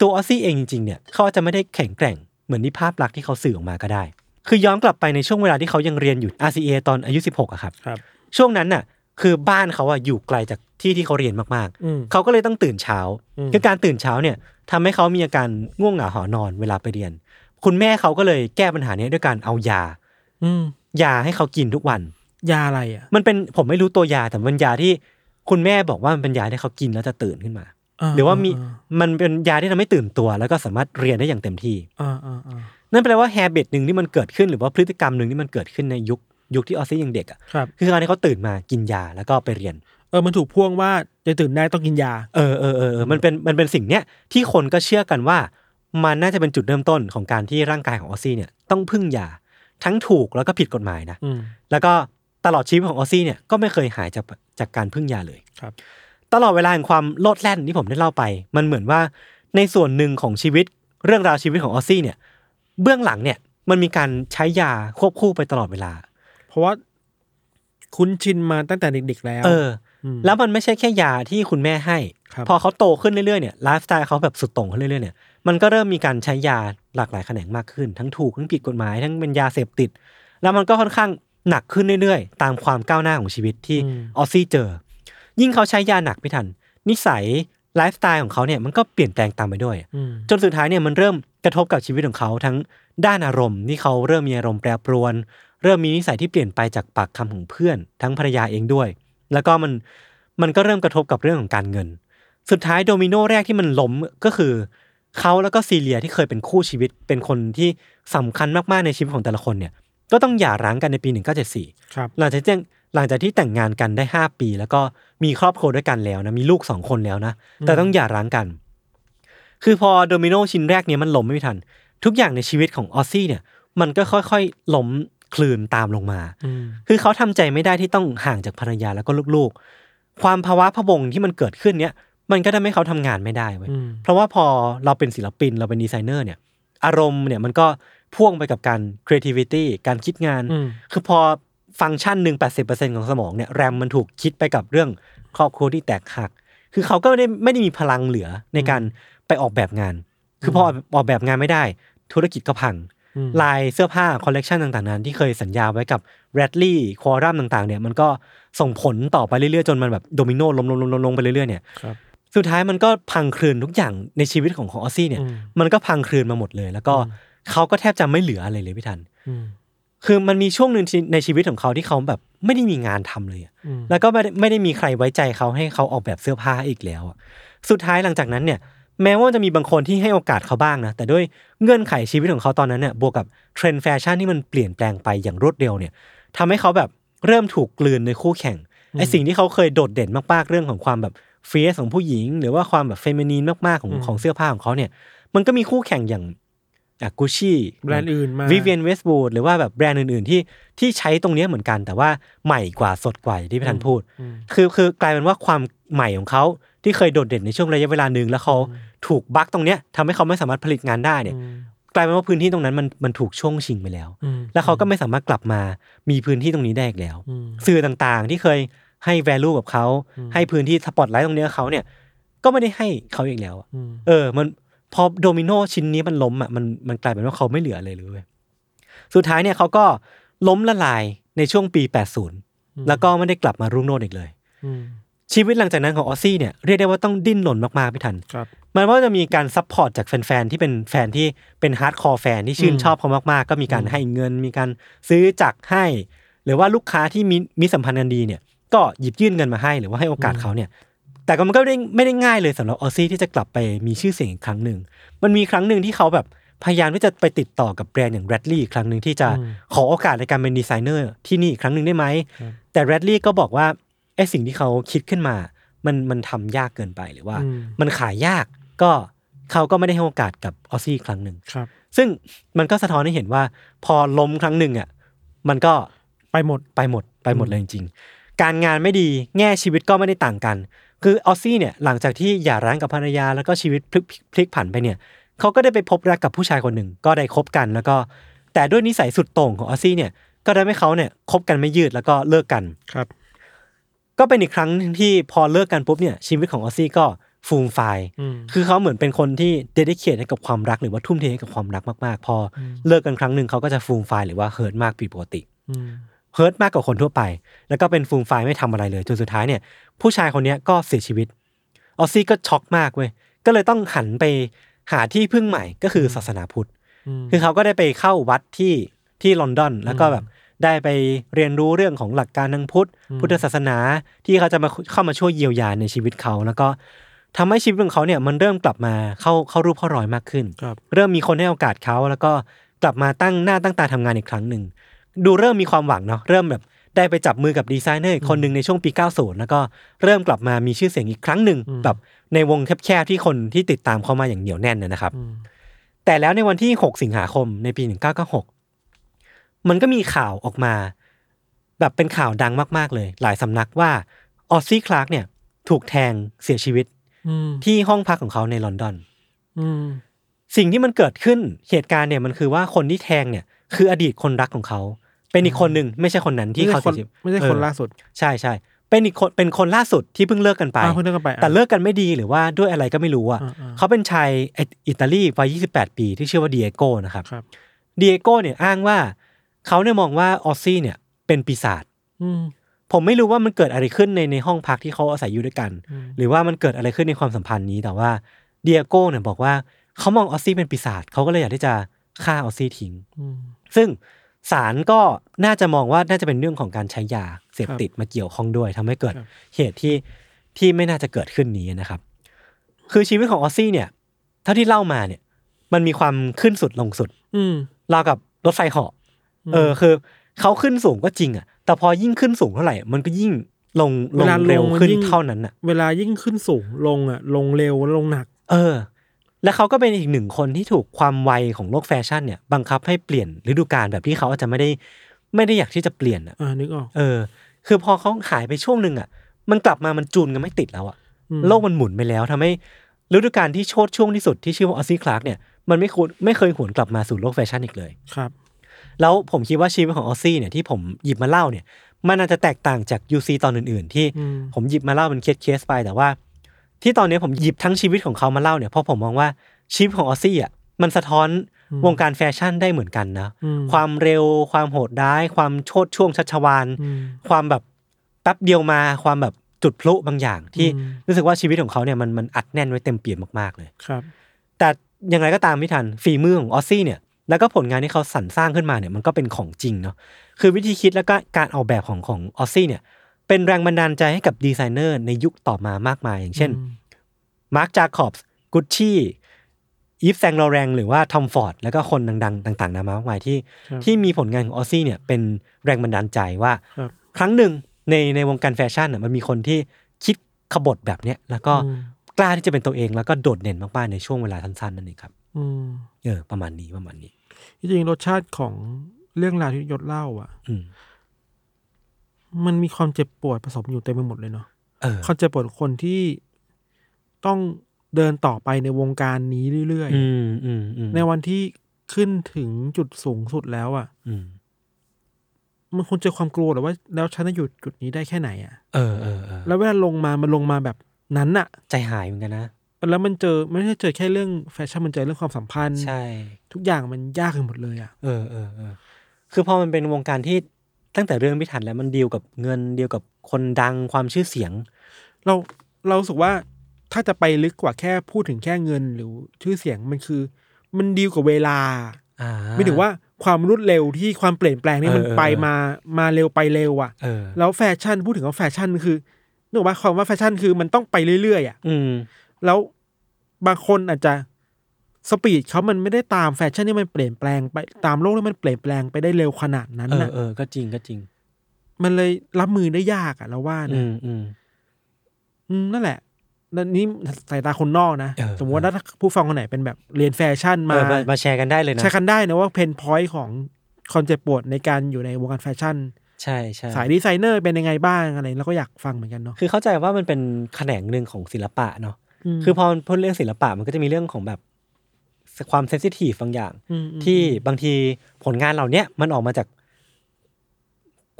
A: ตัวออซซี่เองจริงๆเนี่ยเขาอาจจะไม่ได้แข็งแกร่งเหมือนที่ภาพลักษณ์ที่เขาสื่อออกมาก็ได้ คือย้อนกลับไปในช่วงเวลาที่เขายังเรียนอยู่ RCA ตอนอายุ 16อะครับ
B: ครับ
A: ช่วงนั้นน่ะ คือบ้านเขาอะอยู่ไกลจากที่ที่เขาเรียนมาก
B: อืม
A: ๆเขาก็เลยต้องตื่นเช้า
B: อืม
A: คือการตื่นเช้าเนี่ยทำให้เขามีอาการง่วงเหงาหอนอนเวลาไปเรียน คุณแม่เขาก็เลยแก้ปัญหานี้ด้วยการเอายา
B: อืม
A: ยาให้เขากินทุกวัน
B: ยาอะไรอะ
A: มันเป็นผมไม่รู้ตัวยาแต่มันเป็นยาที่คุณแม่บอกว่ามันเป็นยาที่เขากินแล้วจะตื่นขึ้นมา หรือว่ามีมันเป็นยาที่ทำให้ตื่นตัว แล้วก็สามารถเรียนได้อย่างเต็มที่
B: อ่าอ่าอ่า
A: นั่นแปลว่าแฮบิตหนึ่งที่มันเกิดขึ้นหรือว่าพฤติกรรมหนึ่งที่มันเกิดขึ้นในยุค ยุคที่ออซซี่ยังเด็กอะ
B: ครับ
A: คือการที่เขาตื่นมากินยาแล้วก็ไปเรียน
B: เออมันถูกพ่วงว่าจะตื่นได้ต้องกินยา
A: เออเออเออเออมันเป็นมันเป็นสิ่งเนี้ยที่คนก็เชื่อกันว่า มันน่าจะเป็นจุดเริ่มต้นของการที่ร่างกายของออซซี่เนี่ยต้องพึ่งยาทั้งถูกแล้วก็ผิดกฎหมายนะ
B: อืม
A: แล้วก็ตลอดชีวิตของออซซี่เนี่ยก็ไม่เคยหายจากจากการพึ่งยาเลย
B: ครับ
A: ตลอดเวลาแห่งความโลดแล่นที่ผมได้เล่าไป มันเหมือนว่าในส่วนหนึ่งของชีวิตเรื่องราวชีวิตของออซซี่เนี่ย เบื้องหลังเนี่ยมันมีการใช้ยาควบคู่ไปตลอดเวลา
B: เพราะว่าคุ้นชินมาตั้งแต่เด็กๆแล้ว
A: เอออ
B: ม
A: แล้วมันไม่ใช่แค่ยาที่คุณแม่ให้
B: ครับ
A: พอเขาโตขึ้นเรื่อยๆเนี่ยไลฟ์สไตล์เขาแบบสุดโต่งขึ้นเรื่อยๆเนี่ยมันก็เริ่มมีการใช้ยาหลากหลายแขนงมากขึ้น ทั้งถูกทั้งผิดกฎหมายทั้งเป็นยาเสพติด แล้วมันก็ค่อนข้างหนักขึ้นเรื่อยๆ ตามความก้าวหน้าของชีวิตที่ออซซี่เจอ ยิ่งเขาใช้ยาหนักไม่ทัน นิสัยไลฟ์สไตล์ของเขาเนี่ยมันก็เปลี่ยนแปลงตามไปด้วย
B: อืม
A: จนสุดท้ายเนี่ยมันเริ่มกระทบกับชีวิตของเขาทั้งด้านอารมณ์ที่เขาเริ่มมีอารมณ์แปรปรวน เริ่มมีนิสัยที่เปลี่ยนไปจากปากคำของเพื่อน ทั้งภรรยาเองด้วย แล้วก็มันมันก็เริ่มกระทบกับเรื่องของการเงิน สุดท้ายโดมิโนแรกที่มันล้มก็คือเขาแล้วก็ซีเลียที่เคยเป็นคู่ชีวิตเป็นคนที่สำคัญมากๆในชีวิตของแต่ละคนเนี่ย ก็ต้องหย่าร้างกันในปี 1974
B: ครับ
A: หลังจากที่หลังจากที่แต่งงานกันได้ 5 ปี แล้วก็มีครอบครัวด้วยกันแล้วนะมีลูกสองคนแล้วนะแต่ต้องหย่าร้างกัน คือพอโดมิโนชิ้นแรกเนี่ยมันล้มพี่ทัน ทุกอย่างในชีวิตของออซซี่เนี่ย มันก็ค่อยๆล้ม ครืนตามลงมา
B: อืม
A: คือเขาทำใจไม่ได้ที่ต้องห่างจากภรรยาแล้วก็ลูกๆ ความภาวะพะวงที่มันเกิดขึ้นเนี่ยมันก็ทำให้เขาทำงานไม่ได้เว้ย
B: อืม
A: เพราะว่าพอเราเป็นศิลปินเราเป็นดีไซเนอร์เนี่ย อารมณ์เนี่ยมันก็พ่วงไปกับการ creativity การคิดงาน
B: อืม
A: คือพอฟังก์ชันหนึ่ง80%ของสมองเนี่ยแรมมันถูกคิดไปกับเรื่องครอบครัวที่แตกหัก คือเขาก็ไม่ได้ไม่ได้มีพลังเหลือในการไปออกแบบงาน คือพอออกแบบงานไม่ได้ ธุรกิจก็พัง
B: อืม
A: ลายเสื้อผ้าคอลเลกชันต่างๆนั้นที่เคยสัญญาไว้กับ Radley Quorum ต่างๆ เนี่ยมันก็ส่งผลต่อไปเรื่อยๆ จนมันแบบโดมิโนล้มลงลงลงลงไปเรื่อยๆเนี่ย
B: ครับ
A: สุดท้ายมันก็พังครืนทุกอย่างในชีวิตของของออซซี่เนี่ย
B: อืม
A: มันก็พังครืนมาหมดเลย แล้วก็เขาก็แทบจะไม่เหลืออะไรเลยพี่ทัน
B: อืม
A: คือมันมีช่วงหนึ่งที่ในชีวิตของเขาที่เขาแบบไม่ได้มีงานทำเลยอะ
B: อืม
A: แล้วก็ไม่ได้ไม่ได้มีใครไว้ใจเขาให้เขาออกแบบเสื้อผ้าอีกแล้วอะสุดท้ายหลังจากนั้นเนี่ย แม้ว่าจะมีบางคนที่ให้โอกาสเขาบ้างนะ แต่ด้วยเงื่อนไขชีวิตของเขาตอนนั้นเนี่ยบวกกับเทรนด์แฟชั่นที่มันเปลี่ยนแปลงไปอย่างรวดเร็วเนี่ยทำให้เขาแบบเริ่มถูกกลืนในคู่แข่งไอสิ่งที่เขาเคยโดดเด่นมากๆเรื่องของความแบบ fierce ของผู้หญิง หรือว่าความแบบ feminine มากๆของของเสื้อผ้าของเขาเนี่ย มันก็มีคู่แข่งอย่างอะกุชชี่
B: แบรนด์อื่นมา
A: วิเวียนเวสต์วูดหรือว่าแบบแบรนด์อื่นๆที่ที่ใช้ตรงเนี้ยเหมือนกัน แต่ว่าใหม่กว่าสดกว่าอย่างที่พี่ทันพูด คือคือกลายเป็นว่าความใหม่ของเขา ที่เคยโดดเด่นในช่วงระยะเวลาหนึ่งแล้วเขาถูกบั๊กตรงเนี้ยทำให้เขาไม่สามารถผลิตงานได้เนี่ยกลายเป็นว่าพื้นที่ตรงนั้นมันมันถูกช่วงชิงไปแล้ว
B: อืม
A: แล้วเขาก็ไม่สามารถกลับมามีพื้นที่ตรงนี้ได้อีกแล้ว
B: อืม
A: สื่อต่างๆที่เคยให้ value กับเขาให้พื้นที่สปอตไลท์ตรงเนี้ยกับเขาเนี่ย ก็ไม่ได้ให้เขาอีกแล้วอะ
B: อืม
A: เออ มันพอโดมิโนชิ้นนี้มันล้มอะมันมันกลายเป็นว่าเขาไม่เหลืออะไรเลยเว้ยสุดท้ายเนี่ยเขาก็ล้มละลายในช่วงปี 80 แล้วก็ไม่ได้กลับมารุ่งโรจน์อีกเลย
B: อืม
A: ชีวิตหลังจากนั้นของออซซี่เนี่ยเรียกได้ว่าต้องดิ้นรนมากๆพี่ทัน
B: ครับ
A: แม้ว่าจะมีการ support จากแฟนๆที่เป็นแฟนที่เป็น hardcore fan ที่ชื่น
B: อืม
A: ชอบเขามากๆ ก็มีการให้เงิน มีการซื้อจักรให้ หรือว่าลูกค้าที่มีมีสัมพันธ์กันดีเนี่ย ก็หยิบยื่นเงินมาให้หรือว่าให้โอกาสเขาเนี่ย แต่ก็มันก็ไม่ได้ไม่ได้ง่ายเลยสำหรับออซซี่ที่จะกลับไปมีชื่อเสียงอีกครั้งหนึ่งมันมีครั้งหนึ่งที่เขาแบบพยายามที่จะไปติดต่อกับแบรนด์อย่างแรดลี่ครั้งหนึ่งที่จะ
B: อืม
A: ขอโอกาสในการเป็นดีไซเนอร์ที่นี่อีกครั้งหนึ่งได้ไหม
B: ครับ
A: แต่แรดลี่ก็บอกว่าไอ้สิ่งที่เขาคิดขึ้นมา มันมันทำยากเกินไปหรือว่า
B: อืม
A: มันขายยากก็เขาก็ไม่ได้ให้โอกาสกับออซซี่ครั้งหนึ่ง
B: ครับ
A: ซึ่งมันก็สะท้อนให้เห็นว่า พอล้มครั้งหนึ่งอะมันก็
B: ไปหมด
A: ไปหมดไปหมดเลยจริงๆ การงานไม่ดีแง่ชีวิตก็ไม่ได้ต่างกัน คือออซซี่เนี่ยหลังจากที่หย่าร้างกับภรรยาแล้วก็ชีวิตพลิกพลิกผันไปเนี่ยเขาก็ได้ไปพบรักกับผู้ชายคนหนึ่งก็ได้คบกันแล้วก็ แต่ด้วยนิสัยสุดโต่งของออซซี่เนี่ยก็ได้ให้เขาเนี่ยคบกันไม่ยืดแล้วก็เลิกกัน
B: ครับ
A: ก็เป็นอีกครั้งหนึ่งที่พอเลิกกันปุ๊บเนี่ยชีวิตของออซซี่ก็ฟูมไฟาย
B: อืม
A: คือเขาเหมือนเป็นคนที่เดดิเคทให้กับความรักหรือว่าทุ่มเทให้กับความรักมากๆ พออเลิกกันครั้งหนึ่งเขาก็จะฟูมฟายหรือว่า hurt มากผิดปกติ
B: อืม
A: hurt มากกว่าคนทั่วไป แล้วก็เป็นฟูมฟายไม่ทำอะไรเลยจนสุดท้ายเนี่ย ผู้ชายคนเนี้ยก็เสียชีวิตออซซี่ก็ช็อกมากเว้ยก็เลยต้องหันไปหาที่พึ่งใหม่ก็คือศาสนาพุทธ
B: อืม
A: คือเขาก็ได้ไปเข้าวัดที่ที่ลอนดอนแล้วก็แบบ ได้ไปเรียนรู้เรื่องของหลักการทางพุทธ พุทธศาสนาที่เขาจะมาเข้ามาช่วยเยียวยาในชีวิตเขา แล้วก็ทำให้ชีวิตของเขาเนี่ยมันเริ่มกลับมาเข้าเข้ารูปเข้ารอยมากขึ้น
B: ครับ
A: เริ่มมีคนให้โอกาสเขา แล้วก็กลับมาตั้งหน้าตั้งตาทำงานอีกครั้งหนึ่งดูเริ่มมีความหวังเนาะเริ่มแบบได้ไปจับมือกับดีไซเนอร์อีกคนหนึ่งในช่วงปี 90 แล้วก็เริ่มกลับมามีชื่อเสียงอีกครั้งหนึ่งแบบในวงแคบๆที่คนที่ติดตามเขามาอย่างเหนียวแน่นนะนะครับ
B: อืม
A: แต่แล้วในวันที่ 6 สิงหาคมในปี 1996 มันก็มีข่าวออกมา แบบเป็นข่าวดังมากๆเลย หลายสำนักว่าออซซี่คลาร์กเนี่ย ถูกแทงเสียชีวิต
B: อืม
A: ที่ห้องพักของเขาในลอนดอน
B: อืม
A: สิ่งที่มันเกิดขึ้นเหตุการณ์เนี่ยมันคือว่าคนที่แทงเนี่ย คืออดีตคนรักของเขา เป็นอีกคนหนึ่งไม่ใช่คนนั้นที่
B: ไม่
A: เขา
B: ใช่คน
A: เสียชีวิต
B: ไม่ใช่คน
A: เออ
B: ล่าสุด
A: ใช่ใช่เป็นอีกคนเป็นคนล่าสุดที่เพิ่งเลิกกันไป
B: อ่าเพิ่งเลิกกันไปอะ
A: แต่เลิกกันไม่ดีหรือว่าด้วยอะไรก็ไม่รู้อะ
B: อ่าอ่า
A: เขาเป็นชายอิตาลีวัย 28 ปีที่ชื่อว่าเดียโก้นะครับ
B: ครับ
A: เดียโก้เนี่ยอ้างว่า เขาเนี่ยมองว่าออซซี่เนี่ยเป็นปีศาจ
B: อืม
A: ผมไม่รู้ว่ามันเกิดอะไรขึ้นในในห้องพักที่เขาอาศัยอยู่ด้วยกัน
B: อืม
A: หรือว่ามันเกิดอะไรขึ้นในความสัมพันธ์นี้แต่ว่าเดียโก้เนี่ยบอกว่าเขามองออซซี่เป็นปีศาจเขาก็เลยอยากที่จะฆ่าออซซี่ทิ้ง
B: อืม
A: ซึ่งศาลก็น่าจะมองว่าน่าจะเป็นเรื่องของการใช้ยาเสพติดมาเกี่ยวข้องด้วยทำให้เกิด
B: ครับ
A: เหตุที่ที่ไม่น่าจะเกิดขึ้นนี้นะครับ คือชีวิตของออซซี่เนี่ย เท่าที่เล่ามาเนี่ย มันมีความขึ้นสุดลงสุด
B: อืม
A: ราวกับรถไฟเหาะ เออคือเขาขึ้นสูงก็จริงอะ แต่พอยิ่งขึ้นสูงเท่าไหร่ มันก็ยิ่งลงล
B: เว
A: ง
B: ลาล
A: เร็ว
B: งมัน
A: ขึ้น
B: ยิ่ง
A: เท่านั้นอะ
B: เวลายิ่งขึ้นสูงลงอะ ลงเร็วลงหนัก
A: เออ และเขาก็เป็นอีกหนึ่งคนที่ถูกความไวของโลกแฟชั่นเนี่ย บังคับให้เปลี่ยนฤดูกาลแบบที่เขาอาจจะไม่ได้ไม่ได้อยากที่จะเปลี่ยนอะ
B: อ่านึกออก
A: เออ คือพอเขาหายไปช่วงหนึ่งอะ มันกลับมามันจูนกันไม่ติดแล้วอะ
B: อืม
A: โลกมันหมุนไปแล้วทำให้ฤดูกาลที่โชติช่วงที่สุดที่ชื่อว่าออซซี่คลาร์กเนี่ยมันไม่ควรไม่เคยหวนกลับมาสู่โลกแฟชั่นอีกเลย
B: ครับ
A: แล้วผมคิดว่าชีวิตของออซซี่เนี่ยที่ผมหยิบมาเล่าเนี่ย มันอาจจะแตกต่างจาก UC ตอนอื่นๆ ที่
B: อืม
A: ผมหยิบมาเล่าเป็น case case ๆไปแต่ว่า ที่ตอนนี้ผมหยิบทั้งชีวิตของเขามาเล่าเนี่ยเพราะผมมองว่าชีวิตของออซซี่อะมันสะท้อนวงการแฟชั่นได้เหมือนกันนะ
B: อืม
A: ความเร็วความโหดร้าย ความโชติช่วงชัชวาล
B: อืม
A: ความแบบแป๊บเดียวมาความแบบจุดพลุบางอย่าง ที่
B: อืม
A: รู้สึกว่าชีวิตของเขาเนี่ยมันมันอัดแน่นไว้เต็มเปี่ยมมากๆเลย
B: ครับ
A: แต่อย่างไรก็ตามไม่ทันฝีมือของออซซี่เนี่ย แล้วก็ผลงานที่เขาสรรสร้างขึ้นมาเนี่ยมันก็เป็นของจริงเนาะคือวิธีคิดแล้วก็การออกแบบของของออซซี่เนี่ยเป็นแรงบันดาลใจให้กับดีไซเนอร์ในยุคต่อมามากมาย อย่างเช่น
B: อืม
A: มาร์คจาคอบส์กุชชี่อีฟแซงโลแรงหรือว่าทอมฟอร์ดแล้วก็คนดัง ๆ ต่างๆนามามากมายที่
B: ครับ
A: ที่มีผลงานของออซซี่เนี่ยเป็นแรงบันดาลใจว่า
B: ครับ
A: ครั้งหนึ่งในในวงการแฟชั่นน่ะมันมีคนที่คิดขบฏแบบเนี้ยแล้วก็
B: อืม
A: กล้าที่จะเป็นตัวเองแล้วก็โดดเด่นมากๆในช่วงเวลาสั้นๆนั่นเองครับ
B: อืม
A: เออประมาณนี้ประมาณนี้
B: จริงๆรสชาติของเรื่องราวที่ยศเล่าอะ
A: อืม
B: มันมีความเจ็บปวดผสมอยู่เต็มไปหมดเลยเนาะ
A: เออ
B: ความเจ็บปวดของคนที่ต้องเดินต่อไปในวงการนี้เรื่อย
A: อืมอืมอืม
B: ๆในวันที่ขึ้นถึงจุดสูงสุดแล้วอะ
A: อืม
B: มันคงเจอความกลัวหรือว่า แล้วฉันจะอยู่จุดนี้ได้แค่ไหนอะ
A: เออเออเออ
B: แล้วเวลาลงมามันลงมาแบบนั้นอะ
A: ใจหายเหมือนกันนะ
B: แล้วมันเจอไม่ใช่เจอแค่เรื่องแฟชั่นมันเจอเรื่องความสัมพันธ์
A: ใช่
B: ทุกอย่างมันยากไปหมดเลยอะ
A: เออเออเออคือพอมันเป็นวงการที่ตั้งแต่เรื่องไม่ทันแล้วมันดีลกับเงินดีลกับคนดังความชื่อเสียง
B: เราเรารู้สึกว่าถ้าจะไปลึกกว่าแค่พูดถึงแค่เงินหรือชื่อเสียงมันคือ มันดีลกับเวลา
A: อ่า
B: ไม่ถึงว่าความรวดเร็วที่ความเปลี่ยนแปลงนี่มัน
A: เออเออ
B: ไปมามาเร็วไปเร็วอะ
A: เออ
B: แล้วแฟชั่นพูดถึงว่าแฟชั่นคือนึกออกว่าความว่าแฟชั่นคือมันต้องไปเรื่อยๆอะ
A: อืม
B: แล้วบางคนอาจจะ speed เขามันไม่ได้ตามแฟชั่นที่มันเปลี่ยนแปลงไปตามโลกที่มันเปลี่ยนแปลงไปได้เร็วขนาดนั้น
A: เออ
B: น่ะ
A: เออก็จริงก็จริง
B: มันเลยรับมือได้ยากอะเราว่า
A: อื
B: นะ
A: มอืม
B: อืมนั่นแหละนั่นนี่สายตาคนนอกนะ
A: เออ
B: สมมติว่าถ้าผู้ฟังคนไหนเป็นแบบเรียนแฟชั่น
A: เอ
B: มา
A: อมามาแชร์กันได้เลยนะ
B: แชร์กันได้นะว่า pain point ของความเจ็บปวดในการอยู่ในวงการแฟชั่น
A: ใช่ใช่
B: สายดีไซเนอร์เป็นยังไงบ้างอะไร แล้วก็อยากฟังเหมือนกันเนาะ
A: คือเข้าใจว่ามันเป็นแขนงหนึ่งของศิลปะเนาะ
B: ม
A: คือพอมันพูดเรื่องศิลปะมันก็จะมีเรื่องของแบบความ sensitive บางอย่าง
B: อืมอืม
A: ที่บางทีผลงานเหล่าเนี้ยมันออกมาจาก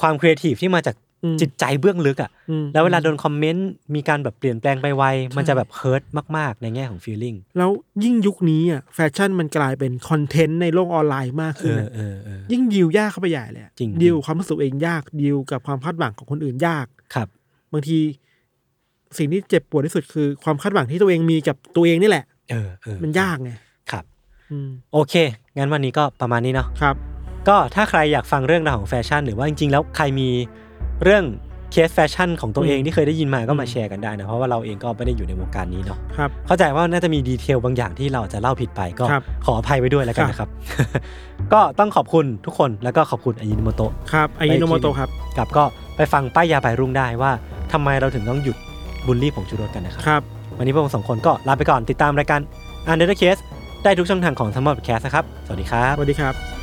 A: ความครีเอทีฟที่มาจาก
B: อืม
A: จิตใจเบื้องลึกอะ่ะ
B: อืม
A: แล้วเวลาโดน comment มีการแบบเปลี่ยนแปลงไปไว มันจะแบบ hurt มาก ๆ ในแง่ของ feeling
B: แล้วยิ่งยุคนี้อะแฟชั่นมันกลายเป็น content ในโลกออนไลน์มาก
A: เอ
B: ขึ้น
A: อ
B: อะ
A: เออเออ
B: ยิ่งดีลยากเข้าไปใหญ่เลยอะ
A: จริง
B: ดีลความรู้สึกเองยากดีลกับความคาดหวังของคนอื่นยาก
A: ครับ
B: บางที สิ่งที่เจ็บปวดที่สุดคือความคาดหวังที่ตัวเองมีกับตัวเองนี่แหละ
A: เออเออ
B: มันยากไง
A: ครับ
B: อืม
A: โอเค งั้นวันนี้ก็ประมาณนี้เนาะ
B: ครับ
A: ก็ถ้าใครอยากฟังเรื่องราวของแฟชั่น หรือว่าจริงๆ แล้วใครมีเรื่องเคสแฟชั่นของตัวเอง
B: อืม
A: ที่เคยได้ยินมาก็มา
B: อืม
A: แชร์กันได้นะเพราะว่าเราเองก็ไม่ได้อยู่ในวงการนี้เนาะ
B: ครับ
A: เข้าใจว่าน่าจะมี detail บางอย่างที่เราจะเล่าผิดไปก็
B: ครับ
A: ขออภัยไว้ด้วยแล้วกันนะครับ ก็ต้องขอบคุณทุกคนแล้วก็ขอบคุณอายิโนะโมะโต๊ะ
B: ครับอายิโนะโมะโต๊ะครับ
A: กับก็ไปฟังป้ายยาใบรุ่งได้ว่าทำไมเราถึงต้องหยุด บูลลี่ผงชูรสกันนะครับ
B: ครับ
A: วันนี้พวกเราสองคนก็ลาไปก่อนติดตามรายการ u n d e r the Case ได้ทุกช่องทางของ s ัมมอร์ d แคสนะครับ สวัสดีครับ
B: สวัสดีครับ